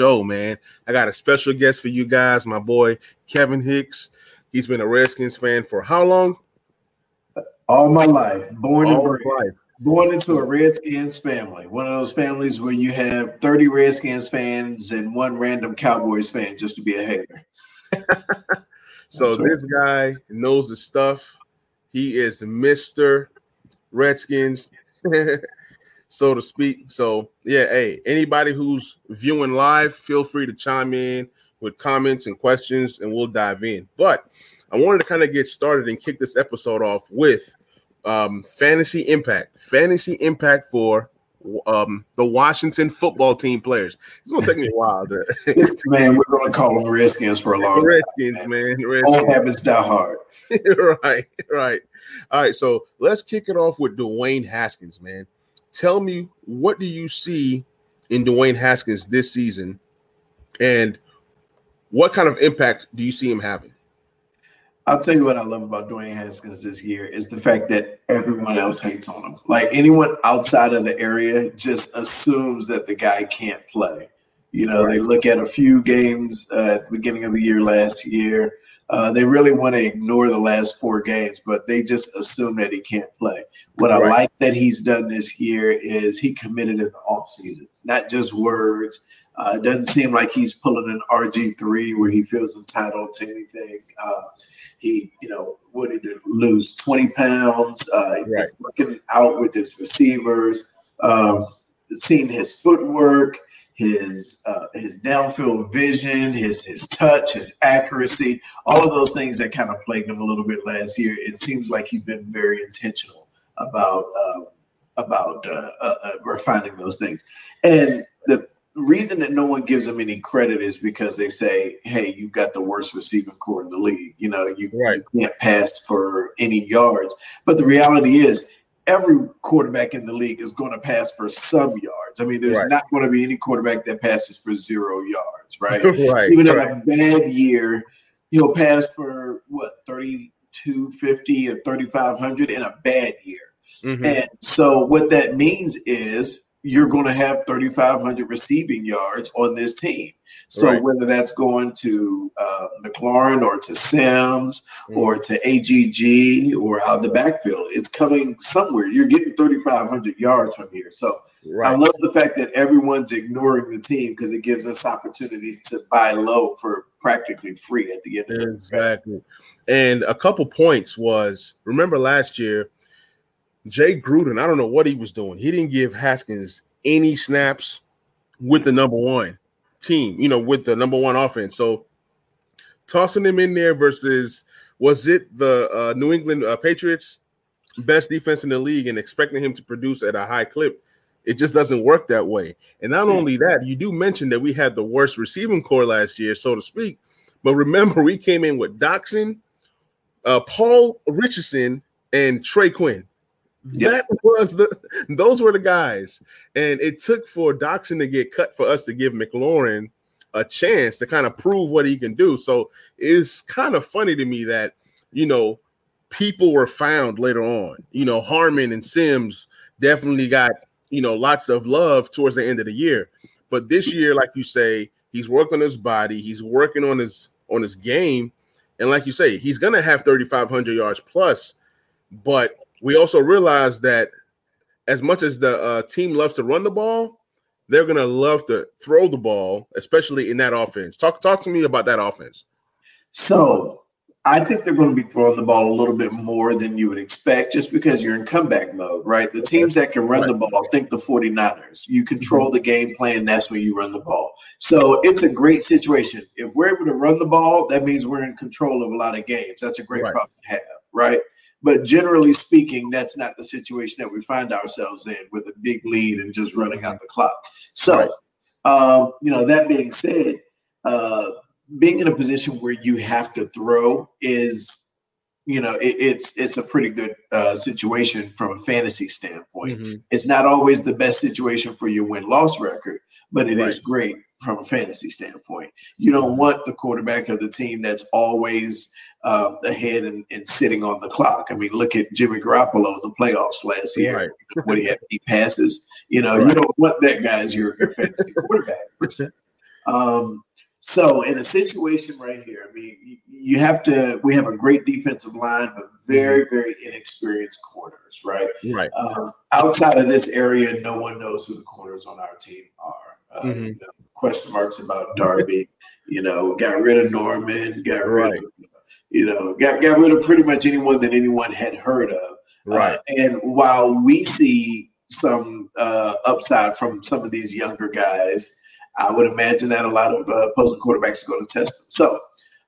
show, man. I got a special guest for you guys, my boy Kevin Hicks. He's been a Redskins fan for how long? All my life. Born All and bred. Born into a Redskins family. One of those families where you have 30 Redskins fans and one random Cowboys fan just to be a hater. So That's right. this guy knows the stuff. He is Mr. Redskins, so to speak. So yeah, hey, anybody who's viewing live, feel free to chime in with comments and questions, and we'll dive in. But I wanted to kind of get started and kick this episode off with um, fantasy impact. Fantasy impact for um, the Washington football team players. It's gonna take me a while to Man, we're going to call them Redskins for a long Redskins, man. All Redskins. habits die hard. right, right. All right, so let's kick it off with Dwayne Haskins, man. Tell me what do you see in Dwayne Haskins this season, and what kind of impact do you see him having? I'll tell you what I love about Dwayne Haskins this year is the fact that everyone else hates on him. Like anyone outside of the area just assumes that the guy can't play. You know, they look at a few games uh, at the beginning of the year last year. Uh, they really want to ignore the last four games, but they just assume that he can't play. What I like that he's done this year is he committed in the offseason, not just words. Uh, it doesn't seem like he's pulling an RG3 where he feels entitled to anything. Uh, he, you know, what did he lose 20 pounds? Uh, Right. working out with his receivers, um, seeing his footwork, his uh, his downfield vision, his his touch, his accuracy, all of those things that kind of plagued him a little bit last year. It seems like he's been very intentional about uh, about uh, uh, uh, refining those things. And the reason that no one gives him any credit is because they say, "Hey, you've got the worst receiving corps in the league. You know, you, Right. you can't pass for any yards." But the reality is, every quarterback in the league is going to pass for some yards. I mean, there's Right. not going to be any quarterback that passes for zero yards, right? right, Even in right. a bad year, he'll pass for what 3250 or 3500 in a bad year. Mhm. And so what that means is you're going to have 3,500 receiving yards on this team. So Right. whether that's going to uh, McLaurin or to Sims Mm. or to AGG or out the backfield, it's coming somewhere. You're getting 3,500 yards from here. So I love the fact that everyone's ignoring the team because it gives us opportunities to buy low for practically free at the end of the Exactly. And a couple points was remember last year, Jay Gruden, I don't know what he was doing. He didn't give Haskins any snaps with the number one team, you know, with the number one offense. So tossing him in there versus was it the uh, New England uh, Patriots best defense in the league and expecting him to produce at a high clip? It just doesn't work that way. And not only that, you do mention that we had the worst receiving corps last year, so to speak. But remember, we came in with Doctson, uh, Paul Richardson, and Trey Quinn. That was the those were the guys, and it took for Doctson to get cut for us to give McLaurin a chance to kind of prove what he can do. So it's kind of funny to me that you know people were found later on. You know, Harmon and Sims definitely got you know lots of love towards the end of the year, but this year, like you say, he's worked on his body, he's working on his on his game, and like you say, he's gonna have 3,500 yards plus. But we also realize that as much as the uh, team loves to run the ball, they're gonna love to throw the ball, especially in that offense. Talk talk to me about that offense. So I think they're going to be throwing the ball a little bit more than you would expect just because you're in comeback mode, right? The teams that can run the ball, think the 49ers. You control the game plan, that's when you run the ball. So it's a great situation. If we're able to run the ball, that means we're in control of a lot of games. That's a great Right. problem to have, right? But generally speaking, that's not the situation that we find ourselves in with a big lead and just running out the clock. So, Right. um, you know, that being said, uh, being in a position where you have to throw is, you know, it, it's it's a pretty good uh, situation from a fantasy standpoint. Mhm. It's not always the best situation for your win loss record, but it is Right. great from a fantasy standpoint. You don't want the quarterback of the team that's always um, ahead and, and sitting on the clock. I mean, look at Jimmy Garoppolo in the playoffs last year. Right. What he had eight passes. You know, right. you don't want that guy as your, your fantasy quarterback. Um, so in a situation right here, I mean, you have to. We have a great defensive line, but very, mm-hmm. very inexperienced corners, right? Right. Um, outside of this area, no one knows who the corners on our team are. Uh, mm-hmm. you know, question marks about Darby. you know, got rid of Norman. Got rid right. of, you know, got got rid of pretty much anyone that anyone had heard of. Uh, right. Uh, and while we see some uh, upside from some of these younger guys I would imagine that a lot of uh, opposing quarterbacks are going to test them. So,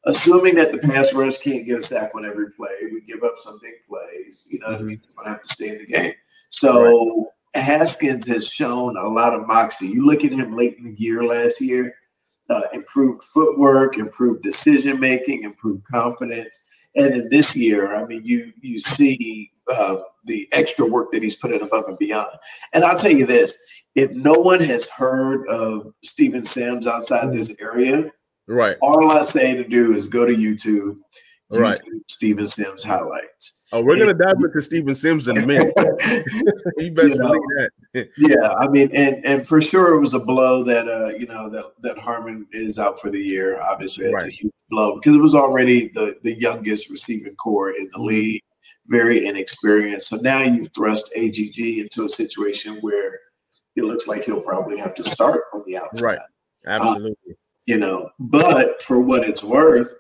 assuming that the pass rush can't get a sack on every play, we give up some big plays. You know what I mean? We're going to have to stay in the game. So, right. Haskins has shown a lot of moxie. You look at him late in the year last year, uh, improved footwork, improved decision making, improved confidence. And then this year, I mean, you you see uh, the extra work that he's put in above and beyond. And I'll tell you this: if no one has heard of Steven Sims outside this area, right, all I say to do is go to YouTube, YouTube right, Steven Sims highlights. Oh, we're gonna dive into Steven Sims in a minute. you best you know, believe that. yeah, I mean, and and for sure it was a blow that uh, you know, that that Harmon is out for the year. Obviously, it's right. a huge blow because it was already the the youngest receiving corps in the mm-hmm. league, very inexperienced. So now you've thrust AGG into a situation where it looks like he'll probably have to start on the outside. Right. Absolutely. Uh, you know, but for what it's worth,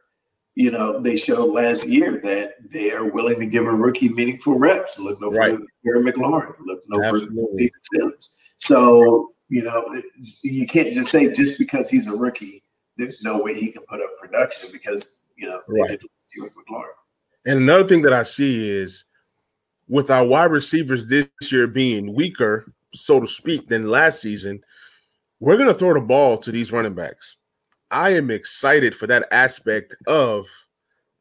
you know, they showed last year that they are willing to give a rookie meaningful reps. Look no right. further than Terry McLaurin. Look no Absolutely. further than Sims. So, you know, you can't just say just because he's a rookie, there's no way he can put up production because, you know, they right. did with McLaurin. And another thing that I see is with our wide receivers this year being weaker, so to speak, than last season, we're going to throw the ball to these running backs. I am excited for that aspect of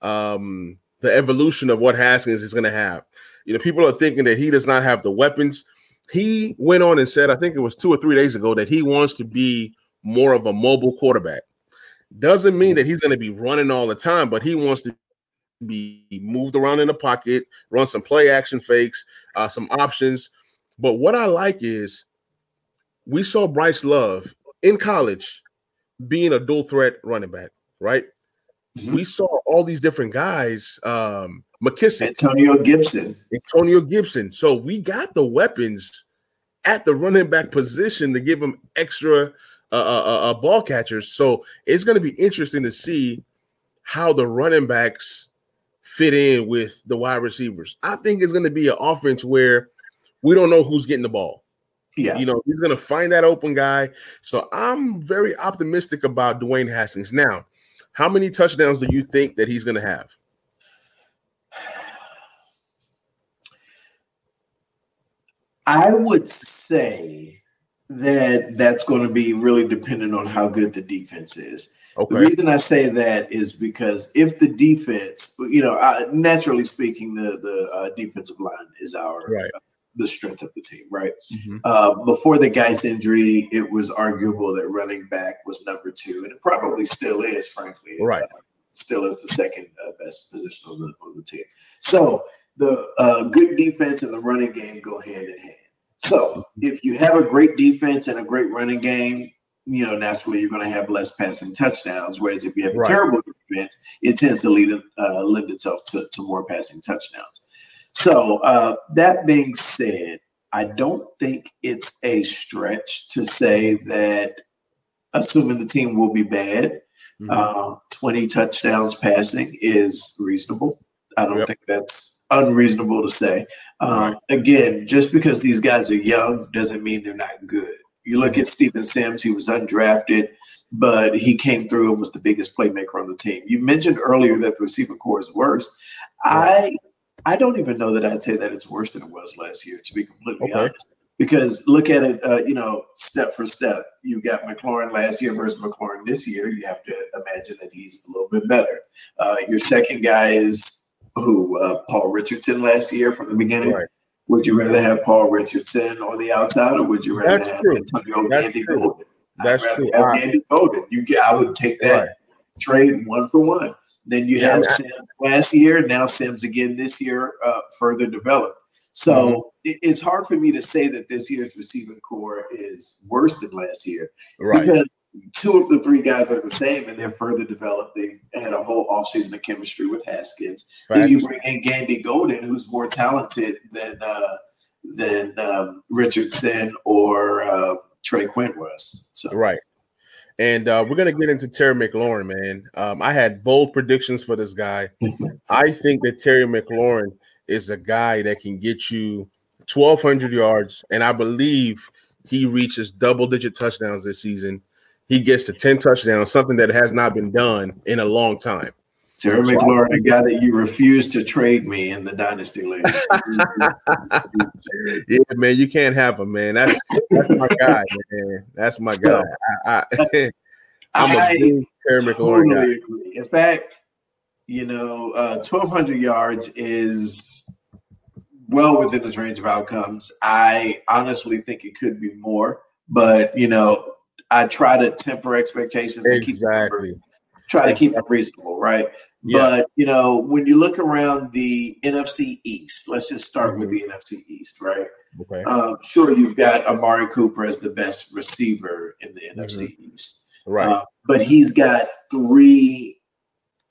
um, the evolution of what Haskins is going to have. You know, people are thinking that he does not have the weapons. He went on and said, I think it was two or three days ago, that he wants to be more of a mobile quarterback. Doesn't mean that he's going to be running all the time, but he wants to be moved around in the pocket, run some play action fakes, uh, some options, but what I like is we saw Bryce Love in college being a dual threat running back, right? Mm-hmm. We saw all these different guys, um, McKissic, Antonio Gibson, Antonio Gibson. So we got the weapons at the running back position to give them extra uh, uh, uh, uh ball catchers. So it's going to be interesting to see how the running backs fit in with the wide receivers. I think it's going to be an offense where we don't know who's getting the ball. Yeah. You know, he's going to find that open guy. So I'm very optimistic about Dwayne Haskins. Now, how many touchdowns do you think that he's going to have? I would say that that's going to be really dependent on how good the defense is. Okay. The reason I say that is because if the defense, you know, uh, naturally speaking, the the uh, defensive line is our right the strength of the team, right? Mm-hmm. Uh, before the guy's injury, it was arguable that running back was number two, and it probably still is, frankly. Right. Uh, still is the second uh, best position on the, on the team. So the uh, good defense and the running game go hand in hand. So mm-hmm. if you have a great defense and a great running game, you know, naturally you're going to have less passing touchdowns. Whereas if you have a right. terrible defense, it tends to lead uh, lend itself to, to more passing touchdowns. So uh, that being said, I don't think it's a stretch to say that, assuming the team will be bad, mm-hmm. uh, 20 touchdowns passing is reasonable. I don't yep. think that's unreasonable to say. Um, right. Again, just because these guys are young doesn't mean they're not good. You look mm-hmm. at Steven Sims, he was undrafted, but he came through and was the biggest playmaker on the team. You mentioned earlier that the receiver corps is worse. Right. I I don't even know that I'd say that it's worse than it was last year, to be completely okay. honest. Because look at it, uh, you know, step for step. You got McLaurin last year versus McLaurin this year. You have to imagine that he's a little bit better. Uh, your second guy is who? Uh, Paul Richardson last year from the beginning. Right. Would you rather have Paul Richardson on the outside, or would you rather That's have true. Antonio That's Gandy true. Golden? That's true. Have Gandy Golden. You I would take that right. trade one for one. Then you yeah, have Sims last year, now Sims again this year, uh, further developed. So mm-hmm. it, it's hard for me to say that this year's receiving corps is worse than last year. Right. Because two of the three guys are the same and they're further developed. They had a whole offseason of chemistry with Haskins. Right. Then you bring in Gandy Golden, who's more talented than uh, than um, Richardson or uh, Trey Quinn was. So. Right. And uh, we're gonna get into Terry McLaurin, man. Um, I had bold predictions for this guy. I think that Terry McLaurin is a guy that can get you 1,200 yards, and I believe he reaches double-digit touchdowns this season. He gets to 10 touchdowns, something that has not been done in a long time. Terry McLaurin, the guy that you refused to trade me in the dynasty league. yeah, man, you can't have him, man. That's that's my guy, man. That's my guy. I, am a big Terry McLaurin totally guy. Agree. In fact, you know, uh, 1,200 yards is well within his range of outcomes. I honestly think it could be more, but you know, I try to temper expectations exactly. and keep try to keep it reasonable, right? Yeah. But you know, when you look around the NFC East, let's just start mm-hmm. with the NFC East, right? Okay. Um, sure, you've got Amari Cooper as the best receiver in the mm-hmm. NFC East, right? Uh, but he's got three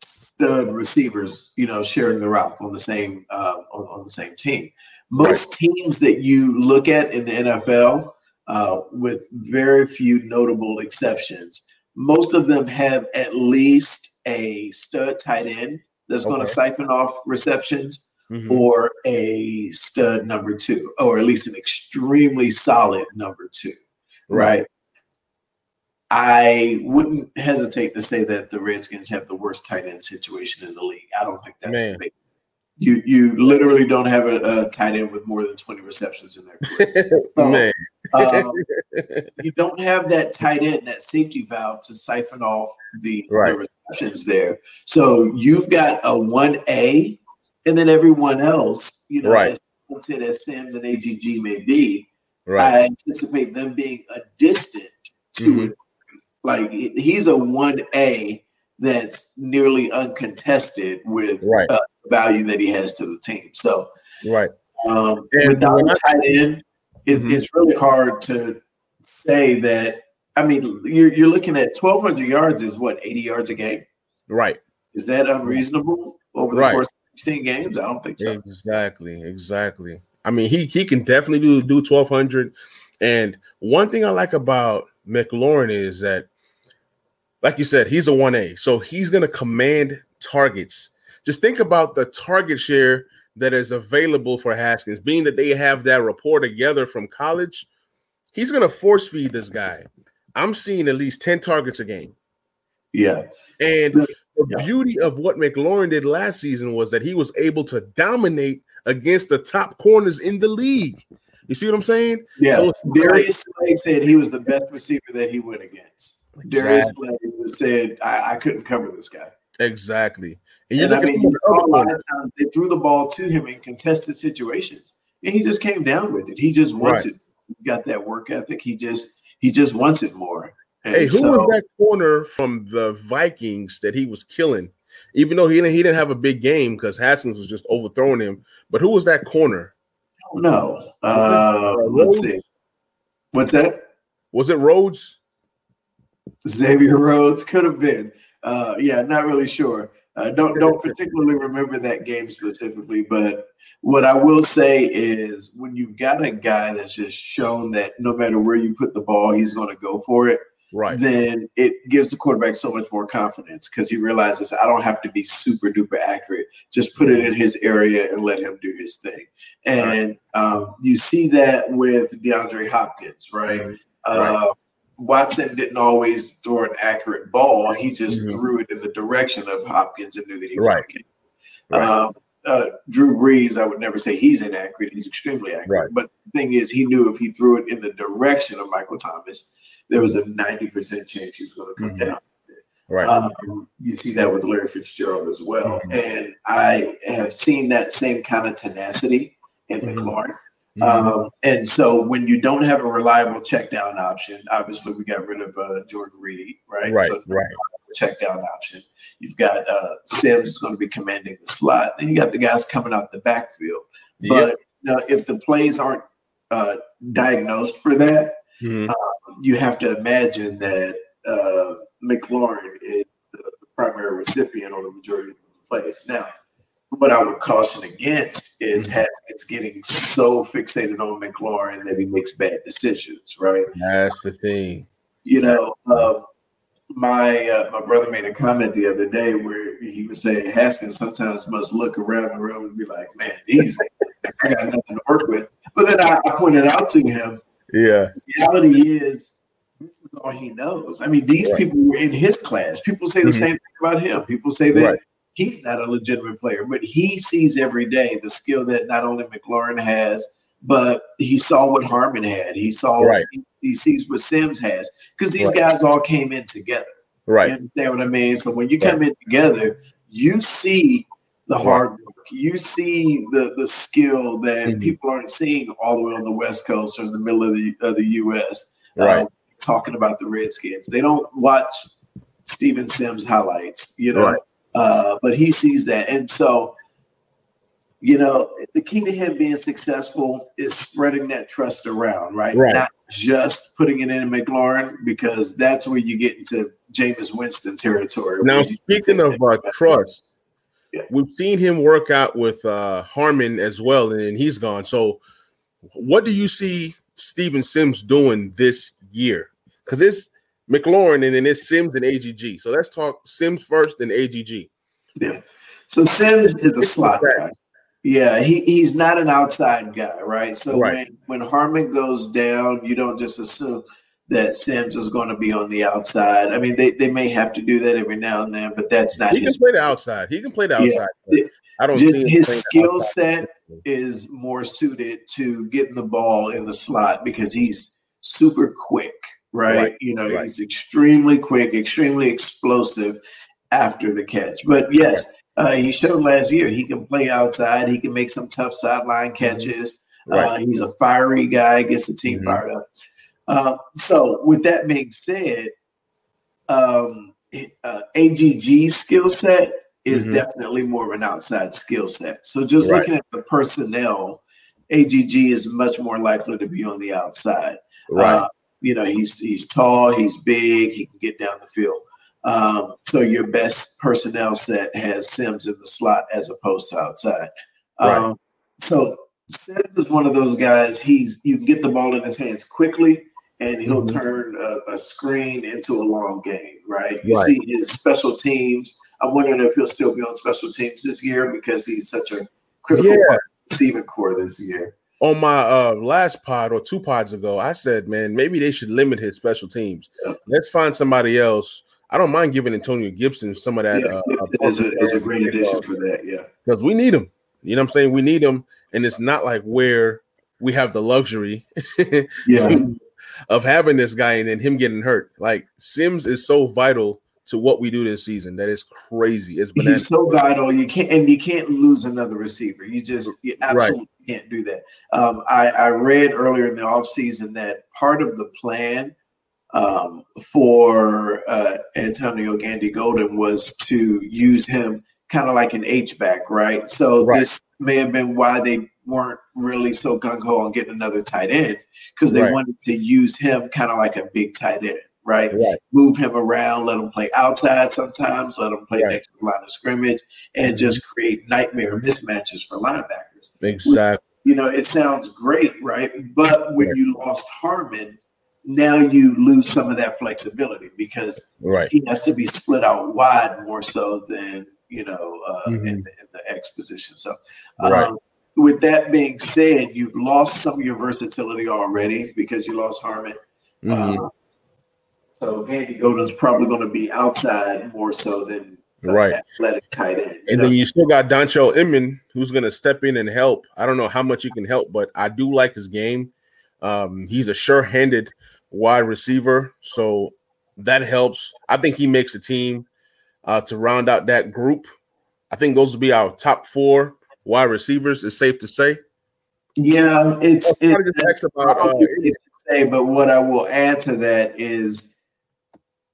stud receivers, you know, sharing the rock on the same uh, on, on, the same team. Most right. teams that you look at in the NFL, uh, with very few notable exceptions, most of them have at least a stud tight end that's okay. going to siphon off receptions mm-hmm. or a stud number two, or at least an extremely solid number two, right? right? I wouldn't hesitate to say that the Redskins have the worst tight end situation in the league. I don't think that's Man. You you literally don't have a, a, tight end with more than twenty receptions in their career. Man. Um, you don't have that tight end, that safety valve to siphon off the, right. the receptions there. So you've got a one A, and then everyone else, you know, right. as talented as Sims and AGG may be, right. I anticipate them being a distant to mm-hmm. Like he's a one A that's nearly uncontested with right. uh, value that he has to the team. So, right. Um, without a tight end, it, mm-hmm. it's really hard to say that. I mean, you're, you're looking at 1,200 yards is what, 80 yards a game? Right. Is that unreasonable over the right. course of 16 games? I don't think so. Exactly. Exactly. I mean, he, he can definitely do, do 1,200. And one thing I like about McLaurin is that, like you said, he's a 1A. So he's going to command targets. Just think about the target share that is available for Haskins, being that they have that rapport together from college. He's going to force feed this guy. I'm seeing at least 10 targets a game. Yeah. And the yeah. beauty of what McLaurin did last season was that he was able to dominate against the top corners in the league. You see what I'm saying? Yeah. So Darius said he was the best receiver that he went against. Exactly. Darius said, I, I couldn't cover this guy. Exactly. And you and look I mean, a lot of times they threw the ball to him in contested situations, and he just came down with it. He just wants right. it. He's got that work ethic. He just he just wants it more. And hey, who so, was that corner from the Vikings that he was killing? Even though he didn't, he didn't have a big game because Haskins was just overthrowing him. But who was that corner? No, uh, let's see. What's that? Was it Rhodes? Xavier Rhodes could have been. Uh, yeah, not really sure. Uh, don't don't particularly remember that game specifically, but what I will say is when you've got a guy that's just shown that no matter where you put the ball, he's going to go for it. Right. Then it gives the quarterback so much more confidence because he realizes I don't have to be super duper accurate. Just put it in his area and let him do his thing. And right. um, you see that with DeAndre Hopkins, right? right. Uh, Watson didn't always throw an accurate ball. He just mm-hmm. threw it in the direction of Hopkins and knew that he was right. right. Um, uh, Drew Brees, I would never say he's inaccurate. He's extremely accurate. Right. But the thing is, he knew if he threw it in the direction of Michael Thomas, there was a 90% chance he was going to come mm-hmm. down. Right. Um, you see that with Larry Fitzgerald as well. Mm-hmm. And I have seen that same kind of tenacity in mm-hmm. McLaurin. Mm-hmm. Um, and so when you don't have a reliable check down option, obviously we got rid of uh, Jordan Reed, right? Right, so right. Check down option. You've got uh, Sims going to be commanding the slot. Then you got the guys coming out the backfield. But Now, if the plays aren't uh, diagnosed for that, Mhm. you have to imagine that uh, McLaurin is the primary recipient on the majority of the plays. Now, what I would caution against is Mhm. Haskins getting so fixated on McLaurin that he makes bad decisions, right? That's the thing. You know, um, my uh, my brother made a comment the other day where he was saying Haskins sometimes must look around the room and be like, "Man, these I got nothing to work with." But then I, I pointed out to him Yeah. The reality is this is all he knows. I mean, these Right. people were in his class. People say the Mhm. same thing about him. People say that Right. He's not a legitimate player, but he sees every day the skill that not only McLaurin has, but he saw what Harmon had. He saw Right. he, he sees what Sims has because these Right. guys all came in together. Right. You understand what I mean? So when you come in together, you see the hard work. You see the the skill that Mhm. people aren't seeing all the way on the West Coast or in the middle of the of the U.S. uh, Right. talking about the Redskins. They don't watch Steven Sims highlights, you know, Right. Uh, but he sees that, and so. You know, the key to him being successful is spreading that trust around, right? Right. Not just putting it in McLaurin, because that's where you get into Jameis Winston territory. Now, speaking of uh, trust, Yeah. we've seen him work out with uh, Harmon as well, and he's gone. So, what do you see Steven Sims doing this year? Because it's McLaurin and then it's Sims and AGG. So let's talk Sims first and AGG. Yeah. So Sims is a slot guy. Yeah, he, he's not an outside guy, right? So Right. when when Harmon goes down, you don't just assume that Sims is going to be on the outside. I mean, they, they may have to do that every now and then, but that's not He can play the outside. He can play the outside. but I don't Just his skill set is more suited to getting the ball in the slot because he's super quick, right? Right, You know, right. he's extremely quick, extremely explosive after the catch. But yes, uh, he showed last year he can play outside. He can make some tough sideline catches. Mm-hmm. Right. Uh, he's a fiery guy, gets the team Mhm. fired up. Um, so, with that being said, um, uh, AGG's skill set is Mhm. definitely more of an outside skill set. So, just looking at the personnel, AGG is much more likely to be on the outside. right. Uh, you know, he's he's tall, he's big, he can get down the field. Um, so your best personnel set has Sims in the slot as opposed to outside. Right. Um, so Sims is one of those guys. He's you can get the ball in his hands quickly, and he'll Mhm. turn a, a screen into a long game. Right. You Right. see his special teams. I'm wondering if he'll still be on special teams this year because he's such a critical Yeah. part of the receiving corps this year. On my uh last pod or two pods ago, I said, man, maybe they should limit his special teams. Let's find somebody else. I don't mind giving Antonio Gibson some of that Yeah, uh, is a, is a great addition for that. Yeah. because we need him. You know what I'm saying? We need him, and it's not like where we have the luxury Yeah. of having this guy and then him getting hurt. Like Sims is so vital to what we do this season that is crazy. It's He's bananas. so vital. You can't and you can't lose another receiver. You just you absolutely can't do that. Um, I, I read earlier in the offseason that part of the plan um, for uh, Antonio Gandy Golden was to use him kind of like an H back, right? So Right. this may have been why they weren't really so gung ho on getting another tight end because they Right. wanted to use him kind of like a big tight end, right? Right. move him around, let him play outside sometimes, let him play Right. next to the line of scrimmage, and Mhm. just create nightmare mismatches for linebackers. Exactly. You know, it sounds great, right? But when Right. you lost Harmon, now you lose some of that flexibility because Right. he has to be split out wide more so than you know uh, Mhm. in, the, in the X position. So, Right. um, with that being said, you've lost some of your versatility already because you lost Harmon. Mhm. Uh, so Gandy Golden's probably going to be outside more so than uh, Right. athletic tight end. And know? then you still got Dontrelle Inman, who's going to step in and help. I don't know how much he can help, but I do like his game. Um, he's a sure-handed wide receiver, so that helps. I think he makes a team uh, to round out that group. I think those will be our top four wide receivers. It's safe to say. yeah, it's, Oh, it's somebody about, uh, safe to say, but what I will add to that is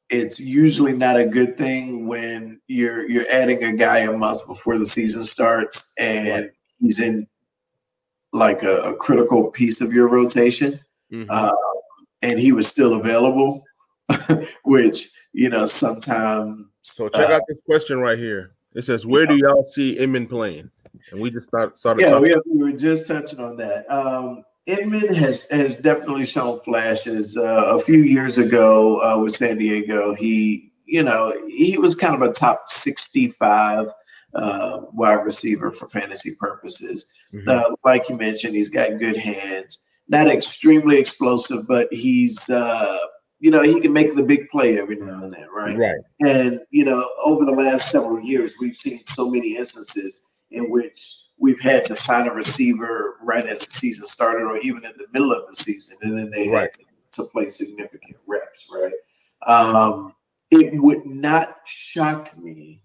it's usually not a good thing when you're you're adding a guy a month before the season starts and he's in like a, a critical piece of your rotation, mm-hmm. uh, and he was still available, which you know sometimes. So check uh, out this question right here. It says, "Where do y'all see Inman playing?" And we just start, started. Yeah, we, we, were just touching on that. Um, Inman has has definitely shown flashes. Uh, a few years ago uh, with San Diego, he you know he was kind of a top sixty five uh, wide receiver for fantasy purposes. Mm-hmm. Uh, like you mentioned, he's got good hands. Not extremely explosive, but he's uh, you know he can make the big play every now and then, right? Right. And you know over the last several years, we've seen so many instances in which we've had to sign a receiver right as the season started, or even in the middle of the season, and then they right. had to, play significant reps, right? Um, it would not shock me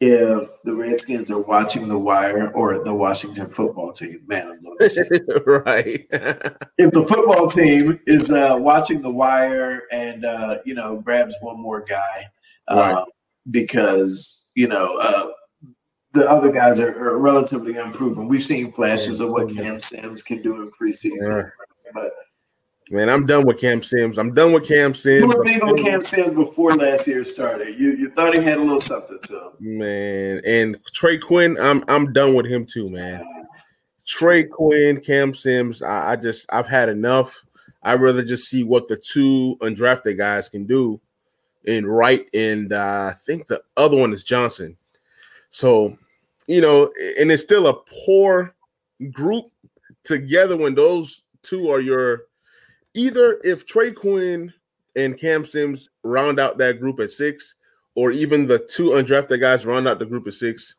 if the Redskins are watching The Wire or the Washington football team. Man, I'm right. if the football team is uh, watching The Wire and uh, you know grabs one more guy, right. Um, because you know uh, the other guys are, are, relatively unproven. We've seen flashes of what Cam Sims can do in preseason, yeah. but Man, I'm done with Cam Sims. I'm done with Cam Sims. You were big on Cam Sims before last year started. You you thought he had a little something to him. Man, and Trey Quinn, I'm I'm done with him too, man. Trey Quinn, Cam Sims, I, I just I've had enough. I'd rather just see what the two undrafted guys can do in Wright and uh, I think the other one is Johnson. So, you know, and it's still a poor group together when those two are your either if Trey Quinn and Cam Sims round out that group at six, or even the two undrafted guys round out the group at six,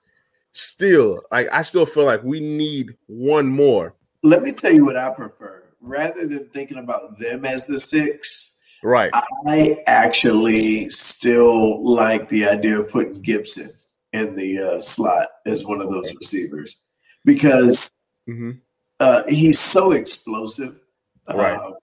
still, I, I still feel like we need one more. Let me tell you what I prefer. Rather than thinking about them as the six, right? I actually still like the idea of putting Gibson in the uh, slot as one of those receivers because mm-hmm. uh, he's so explosive. Right. Uh,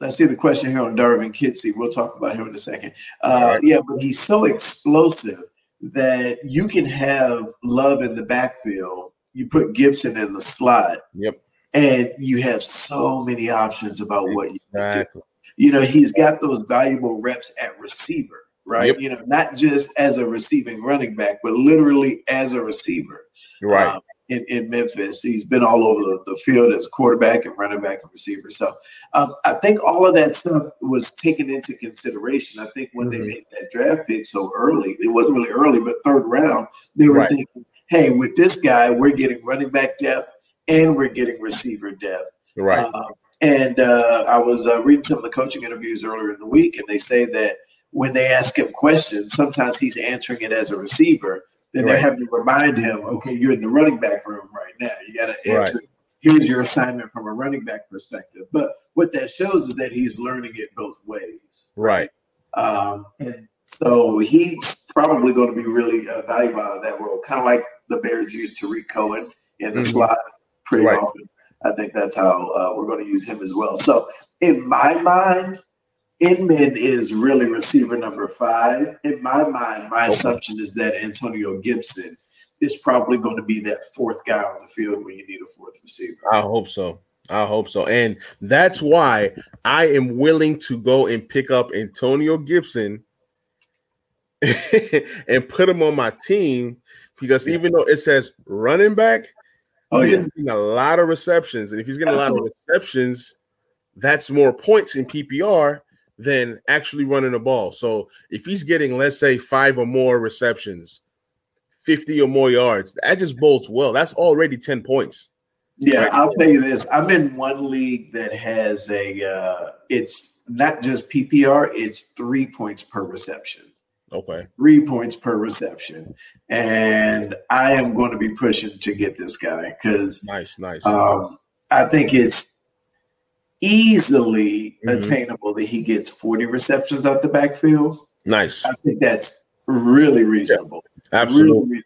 I see the question here on Darvin Kidsy. We'll talk about him in a second. Uh, right. Yeah, but he's so explosive that you can have Love in the backfield. You put Gibson in the slot. Yep. And you have so many options about exactly. what you can do. You know, he's got those valuable reps at receiver, right? Yep. You know, not just as a receiving running back, but literally as a receiver. Right. Um, in, in Memphis. He's been all over the, the field as quarterback and running back and receiver. So um, I think all of that stuff was taken into consideration. I think when mm-hmm. they made that draft pick so early, it wasn't really early, but third round, they were right. thinking, hey, with this guy, we're getting running back depth and we're getting receiver depth. Right. Uh, and uh, I was uh, reading some of the coaching interviews earlier in the week, and they say that when they ask him questions, sometimes he's answering it as a receiver then right. they're having to remind him, okay, you're in the running back room right now. You got to answer. Right. Here's your assignment from a running back perspective. But what that shows is that he's learning it both ways. Right. Um, and so he's probably going to be really uh, valuable out of that role, kind of like the Bears used Tarik Cohen in the mm-hmm. slot pretty right. often. I think that's how uh, we're going to use him as well. So in my mind, Inman is really receiver number five. In my mind, my assumption is that Antonio Gibson is probably going to be that fourth guy on the field when you need a fourth receiver. I hope so. I hope so. And that's why I am willing to go and pick up Antonio Gibson and put him on my team because yeah. even though it says running back, oh, he's yeah. getting a lot of receptions. And if he's getting Absolutely. a lot of receptions, that's more points in PPR than actually running the ball. So if he's getting, let's say, five or more receptions, 50 or more yards, that just bolts well. That's already 10 points. Yeah, right? I'll tell you this. I'm in one league that has a uh it's not just PPR, it's three points per reception. Okay. Three points per reception. And I am going to be pushing to get this guy because nice, nice. Um, I think it's easily mm-hmm. attainable that he gets 40 receptions out the backfield. Nice. I think that's really reasonable. Yeah, absolutely. Really reasonable.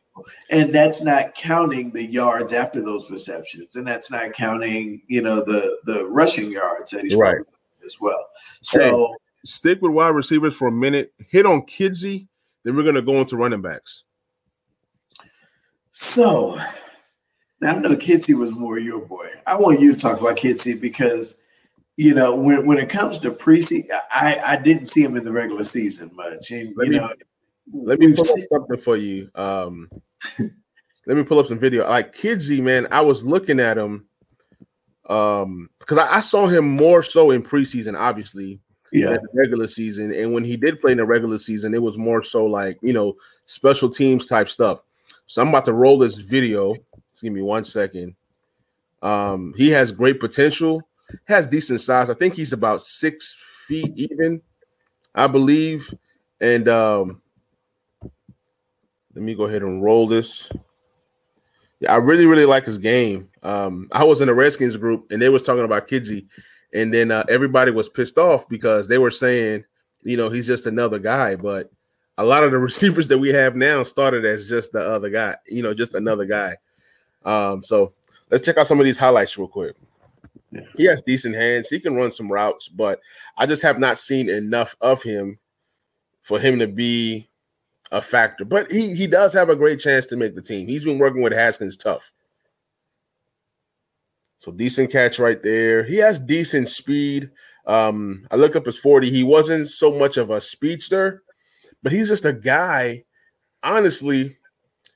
And that's not counting the yards after those receptions. And that's not counting, you know, the the rushing yards that he's right as well. So hey, stick with wide receivers for a minute. Hit on Kidsy, then we're gonna go into running backs. So Now I know Kidsy was more your boy. I want you to talk about Kidsy because you know when when it comes to preseason, I I didn't see him in the regular season much, and Let you me- know. Let me pull up something for you. Um, let me pull up some video. Like Kidsy, man, I was looking at him um because I, I saw him more so in preseason, obviously, yeah, the regular season. And when he did play in the regular season, it was more so like you know special teams type stuff. So I'm about to roll this video. Just give me one second. Um, he has great potential, has decent size. I think he's about six feet even, I believe. And um, let me go ahead and roll this. Yeah, I really, really like his game. Um, I was in the Redskins group and they was talking about Kidsy, and then uh, everybody was pissed off because they were saying, you know, he's just another guy. But a lot of the receivers that we have now started as just the other guy, you know, just another guy. Um, so let's check out some of these highlights real quick. Yeah. He has decent hands. He can run some routes, but I just have not seen enough of him for him to be a factor. But he he does have a great chance to make the team. He's been working with Haskins tough. So decent catch right there. He has decent speed. Um, I looked up his 40. He wasn't so much of a speedster, but he's just a guy. Honestly,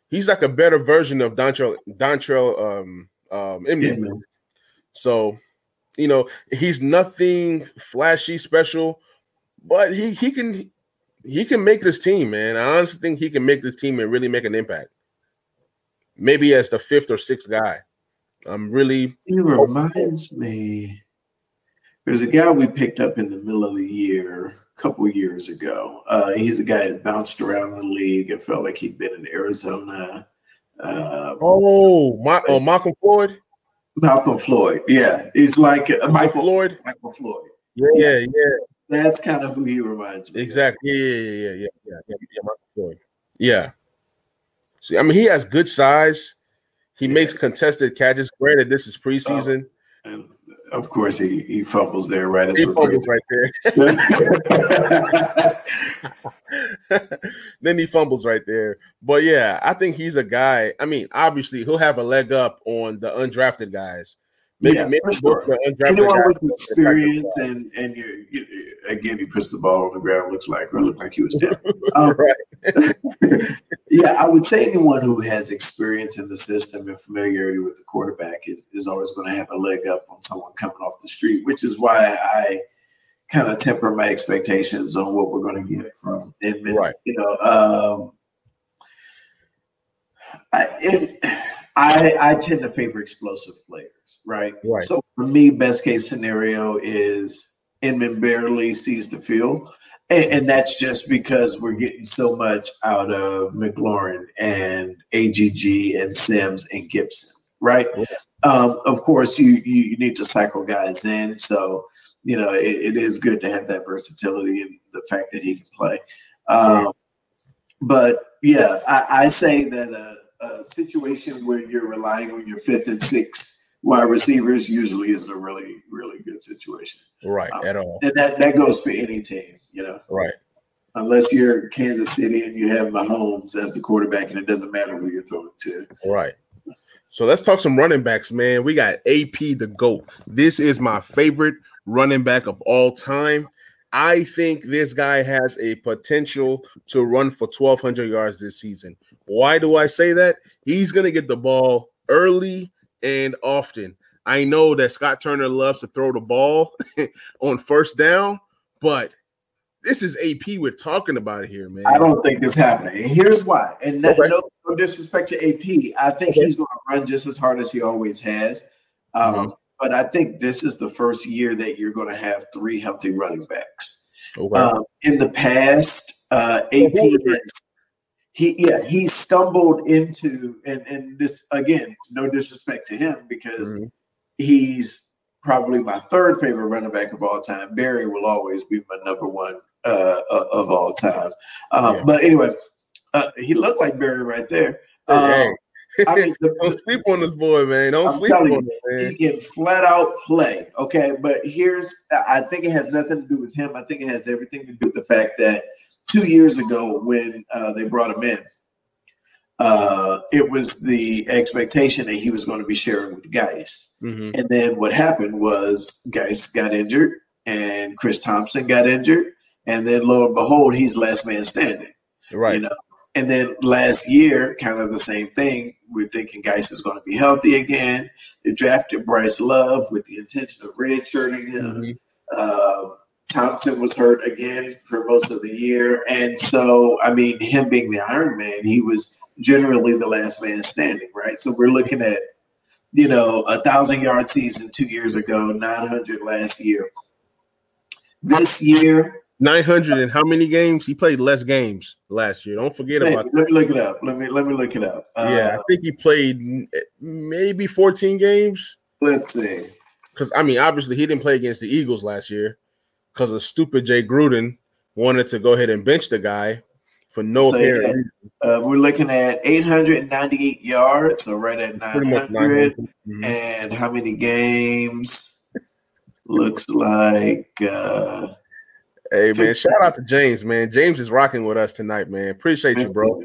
he's like a better version of Dontrelle Dontrelle um um Inman. yeah. So, you know, he's nothing flashy special, but he he can he can make this team, man. I honestly think he can make this team and really make an impact. Maybe as the fifth or sixth guy. I'm really He reminds me. There's a guy we picked up in the middle of the year, a couple years ago. Uh, he's a guy that bounced around the league. It felt like he'd been in Arizona. Uh, oh my oh Malcolm Floyd. Malcolm Floyd. Yeah, he's like uh, Michael Floyd. Michael Floyd. Yeah, yeah, yeah. That's kind of who he reminds me. of. Exactly. Yeah, yeah, yeah, yeah, yeah, yeah, yeah, Michael Floyd. Yeah. See, I mean, he has good size. He Yeah. makes contested catches. Granted, this is preseason. And of course, he, he fumbles there right as he fumbles right there. then he fumbles right there. But yeah, I think he's a guy. I mean, obviously, he'll have a leg up on the undrafted guys. Maybe, Yeah, maybe sure. both the undrafted Anyone with experience and and you, you again, he puts the ball on the ground. Looks like or looked like he was dead. Um, yeah, I would say anyone who has experience in the system and familiarity with the quarterback is, is always going to have a leg up on someone coming off the street, which is why I kind of temper my expectations on what we're going to get from Inman. Right. You know, um, I, it, I I tend to favor explosive players, right? Right. So for me, best case scenario is Inman barely sees the field. And, and that's just because we're getting so much out of McLaurin and AGG and Sims and Gibson, right? Yeah. Um, of course, you, you need to cycle guys in, so you know it, it is good to have that versatility and the fact that he can play. Um, But yeah, I, I say that a, a situation where you're relying on your fifth and sixth wide receivers usually isn't a really really good situation, Right. Um, at all. and that that goes for any team, you know Right. unless you're Kansas City and you have Mahomes as the quarterback, and it doesn't matter who you're throwing to. Right. So let's talk some running backs, man. We got AP the GOAT. This is my favorite running back of all time. I think this guy has a potential to run for 1,200 yards this season. Why do I say that? He's going to get the ball early and often. I know that Scott Turner loves to throw the ball on first down, but this is AP we're talking about here, man. I don't think this happening. And here's why. And no, Okay. no, no disrespect to AP, I think Okay. he's going to run just as hard as he always has. Um, Mhm. But I think this is the first year that you're going to have three healthy running backs. Okay. Um, in the past, uh, AP has he yeah he stumbled into and and this again no disrespect to him because Mhm. he's probably my third favorite running back of all time. Barry will always be my number one uh, uh, of all time. Um, Yeah. But anyway, uh, he looked like Barry right there. Um, Hey, I mean, the, Don't sleep on this boy, man. Don't I'm sleep on him, man. he can flat out play. Okay, but here's I think it has nothing to do with him. I think it has everything to do with the fact that two years ago when uh, they brought him in, uh, it was the expectation that he was going to be sharing with Guice. Mm-hmm. And then what happened was Guice got injured and Chris Thompson got injured. And then lo and behold, he's last man standing. Right. You know, and then last year, kind of the same thing. We're thinking Guice is going to be healthy again. They drafted Bryce Love with the intention of redshirting him. Mm-hmm. Uh, Thompson was hurt again for most of the year. And so, I mean, him being the Iron Man, he was generally the last man standing, right? So we're looking at, you know, a thousand yard season two years ago, 900 last year. This year, 900 and how many games? He played less games last year. Don't forget hey, about Let that. me look it up. Let me let me look it up. Yeah, uh, I think he played maybe 14 games. Let's see. Because I mean, obviously he didn't play against the Eagles last year because of stupid Jay Gruden wanted to go ahead and bench the guy for no so, apparent reason. Uh, we're looking at 898 yards, so right at 900. 900. Mm-hmm. And how many games? Looks like uh, Hey man, shout out to James, man. James is rocking with us tonight, man. Appreciate you, bro.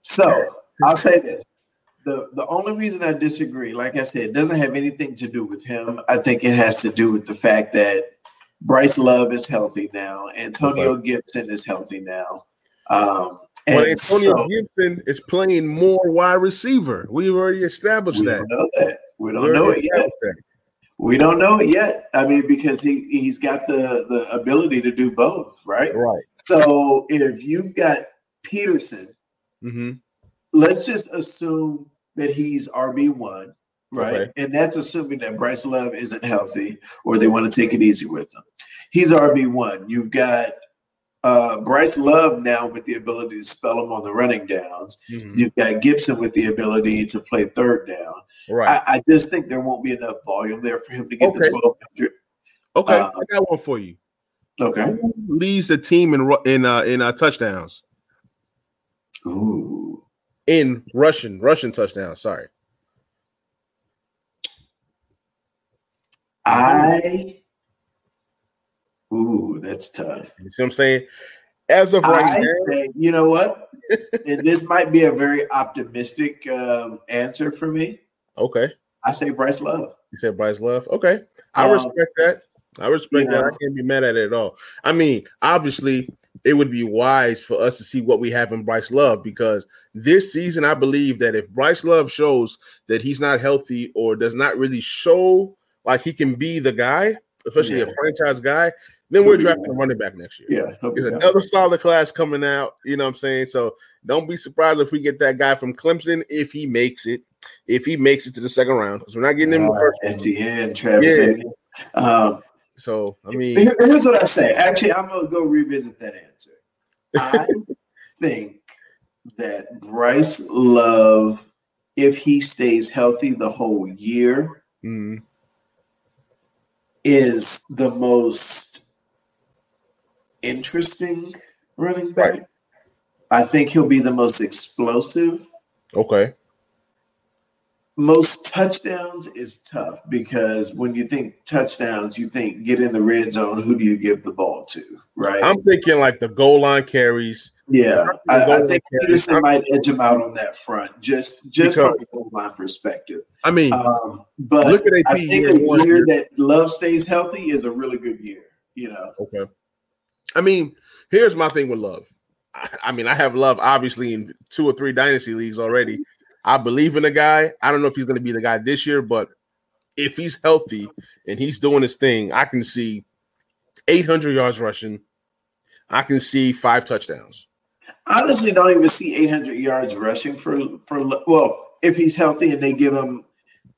so I'll say this. The the only reason I disagree, like I said, doesn't have anything to do with him. I think it has to do with the fact that Bryce Love is healthy now. Antonio okay. Gibson is healthy now. Um, well, Antonio so, Gibson is playing more wide receiver. We've already established we that. Don't know that. We don't we know it yet. That. We don't know it yet. I mean, because he he's got the the ability to do both, right? Right. So if you've got Peterson, mm-hmm. let's just assume that he's RB one, right? Okay. And that's assuming that Bryce Love isn't healthy or they want to take it easy with him. He's RB one. You've got uh, Bryce Love now with the ability to spell him on the running downs. Mm-hmm. You've got Gibson with the ability to play third down. Right. I, I, just think there won't be enough volume there for him to get okay. the 1200. Okay, uh, I got one for you. Okay. Who leads the team in in uh, in uh, touchdowns? Ooh. In rushing rushing touchdown. Sorry. I. Ooh, that's tough. You see what I'm saying? As of right I now, say, you know what? and this might be a very optimistic um, answer for me. Okay. I say Bryce Love. You said Bryce Love. Okay. I um, respect that. I respect that. Know, I can't be mad at it at all. I mean, obviously, it would be wise for us to see what we have in Bryce Love because this season, I believe that if Bryce Love shows that he's not healthy or does not really show like he can be the guy, especially yeah. a franchise guy, then we're drafting a running back next year. Yeah. There's another solid class coming out. You know what I'm saying? So don't be surprised if we get that guy from Clemson if he makes it if he makes it to the second round because we're not getting him uh, the first. Etienne, Travis. Yeah. Um, so I mean, here's what I say. Actually, I'm gonna go revisit that answer. I think that Bryce Love, if he stays healthy the whole year, mm. is the most interesting running back. Right. I think he'll be the most explosive. Okay most touchdowns is tough because when you think touchdowns, you think get in the red zone. Who do you give the ball to? Right. I'm thinking like the goal line carries. Yeah, I, I, think Peterson might edge him out on that front, just just because, from a goal line perspective. I mean, um, but look at I think a year, year that Love stays healthy is a really good year. You know. Okay. I mean, here's my thing with Love. I, I mean, I have Love obviously in two or three dynasty leagues already. I believe in the guy. I don't know if he's going to be the guy this year, but if he's healthy and he's doing his thing, I can see 800 yards rushing. I can see five touchdowns. Honestly, don't even see 800 yards rushing for for well, if he's healthy and they give him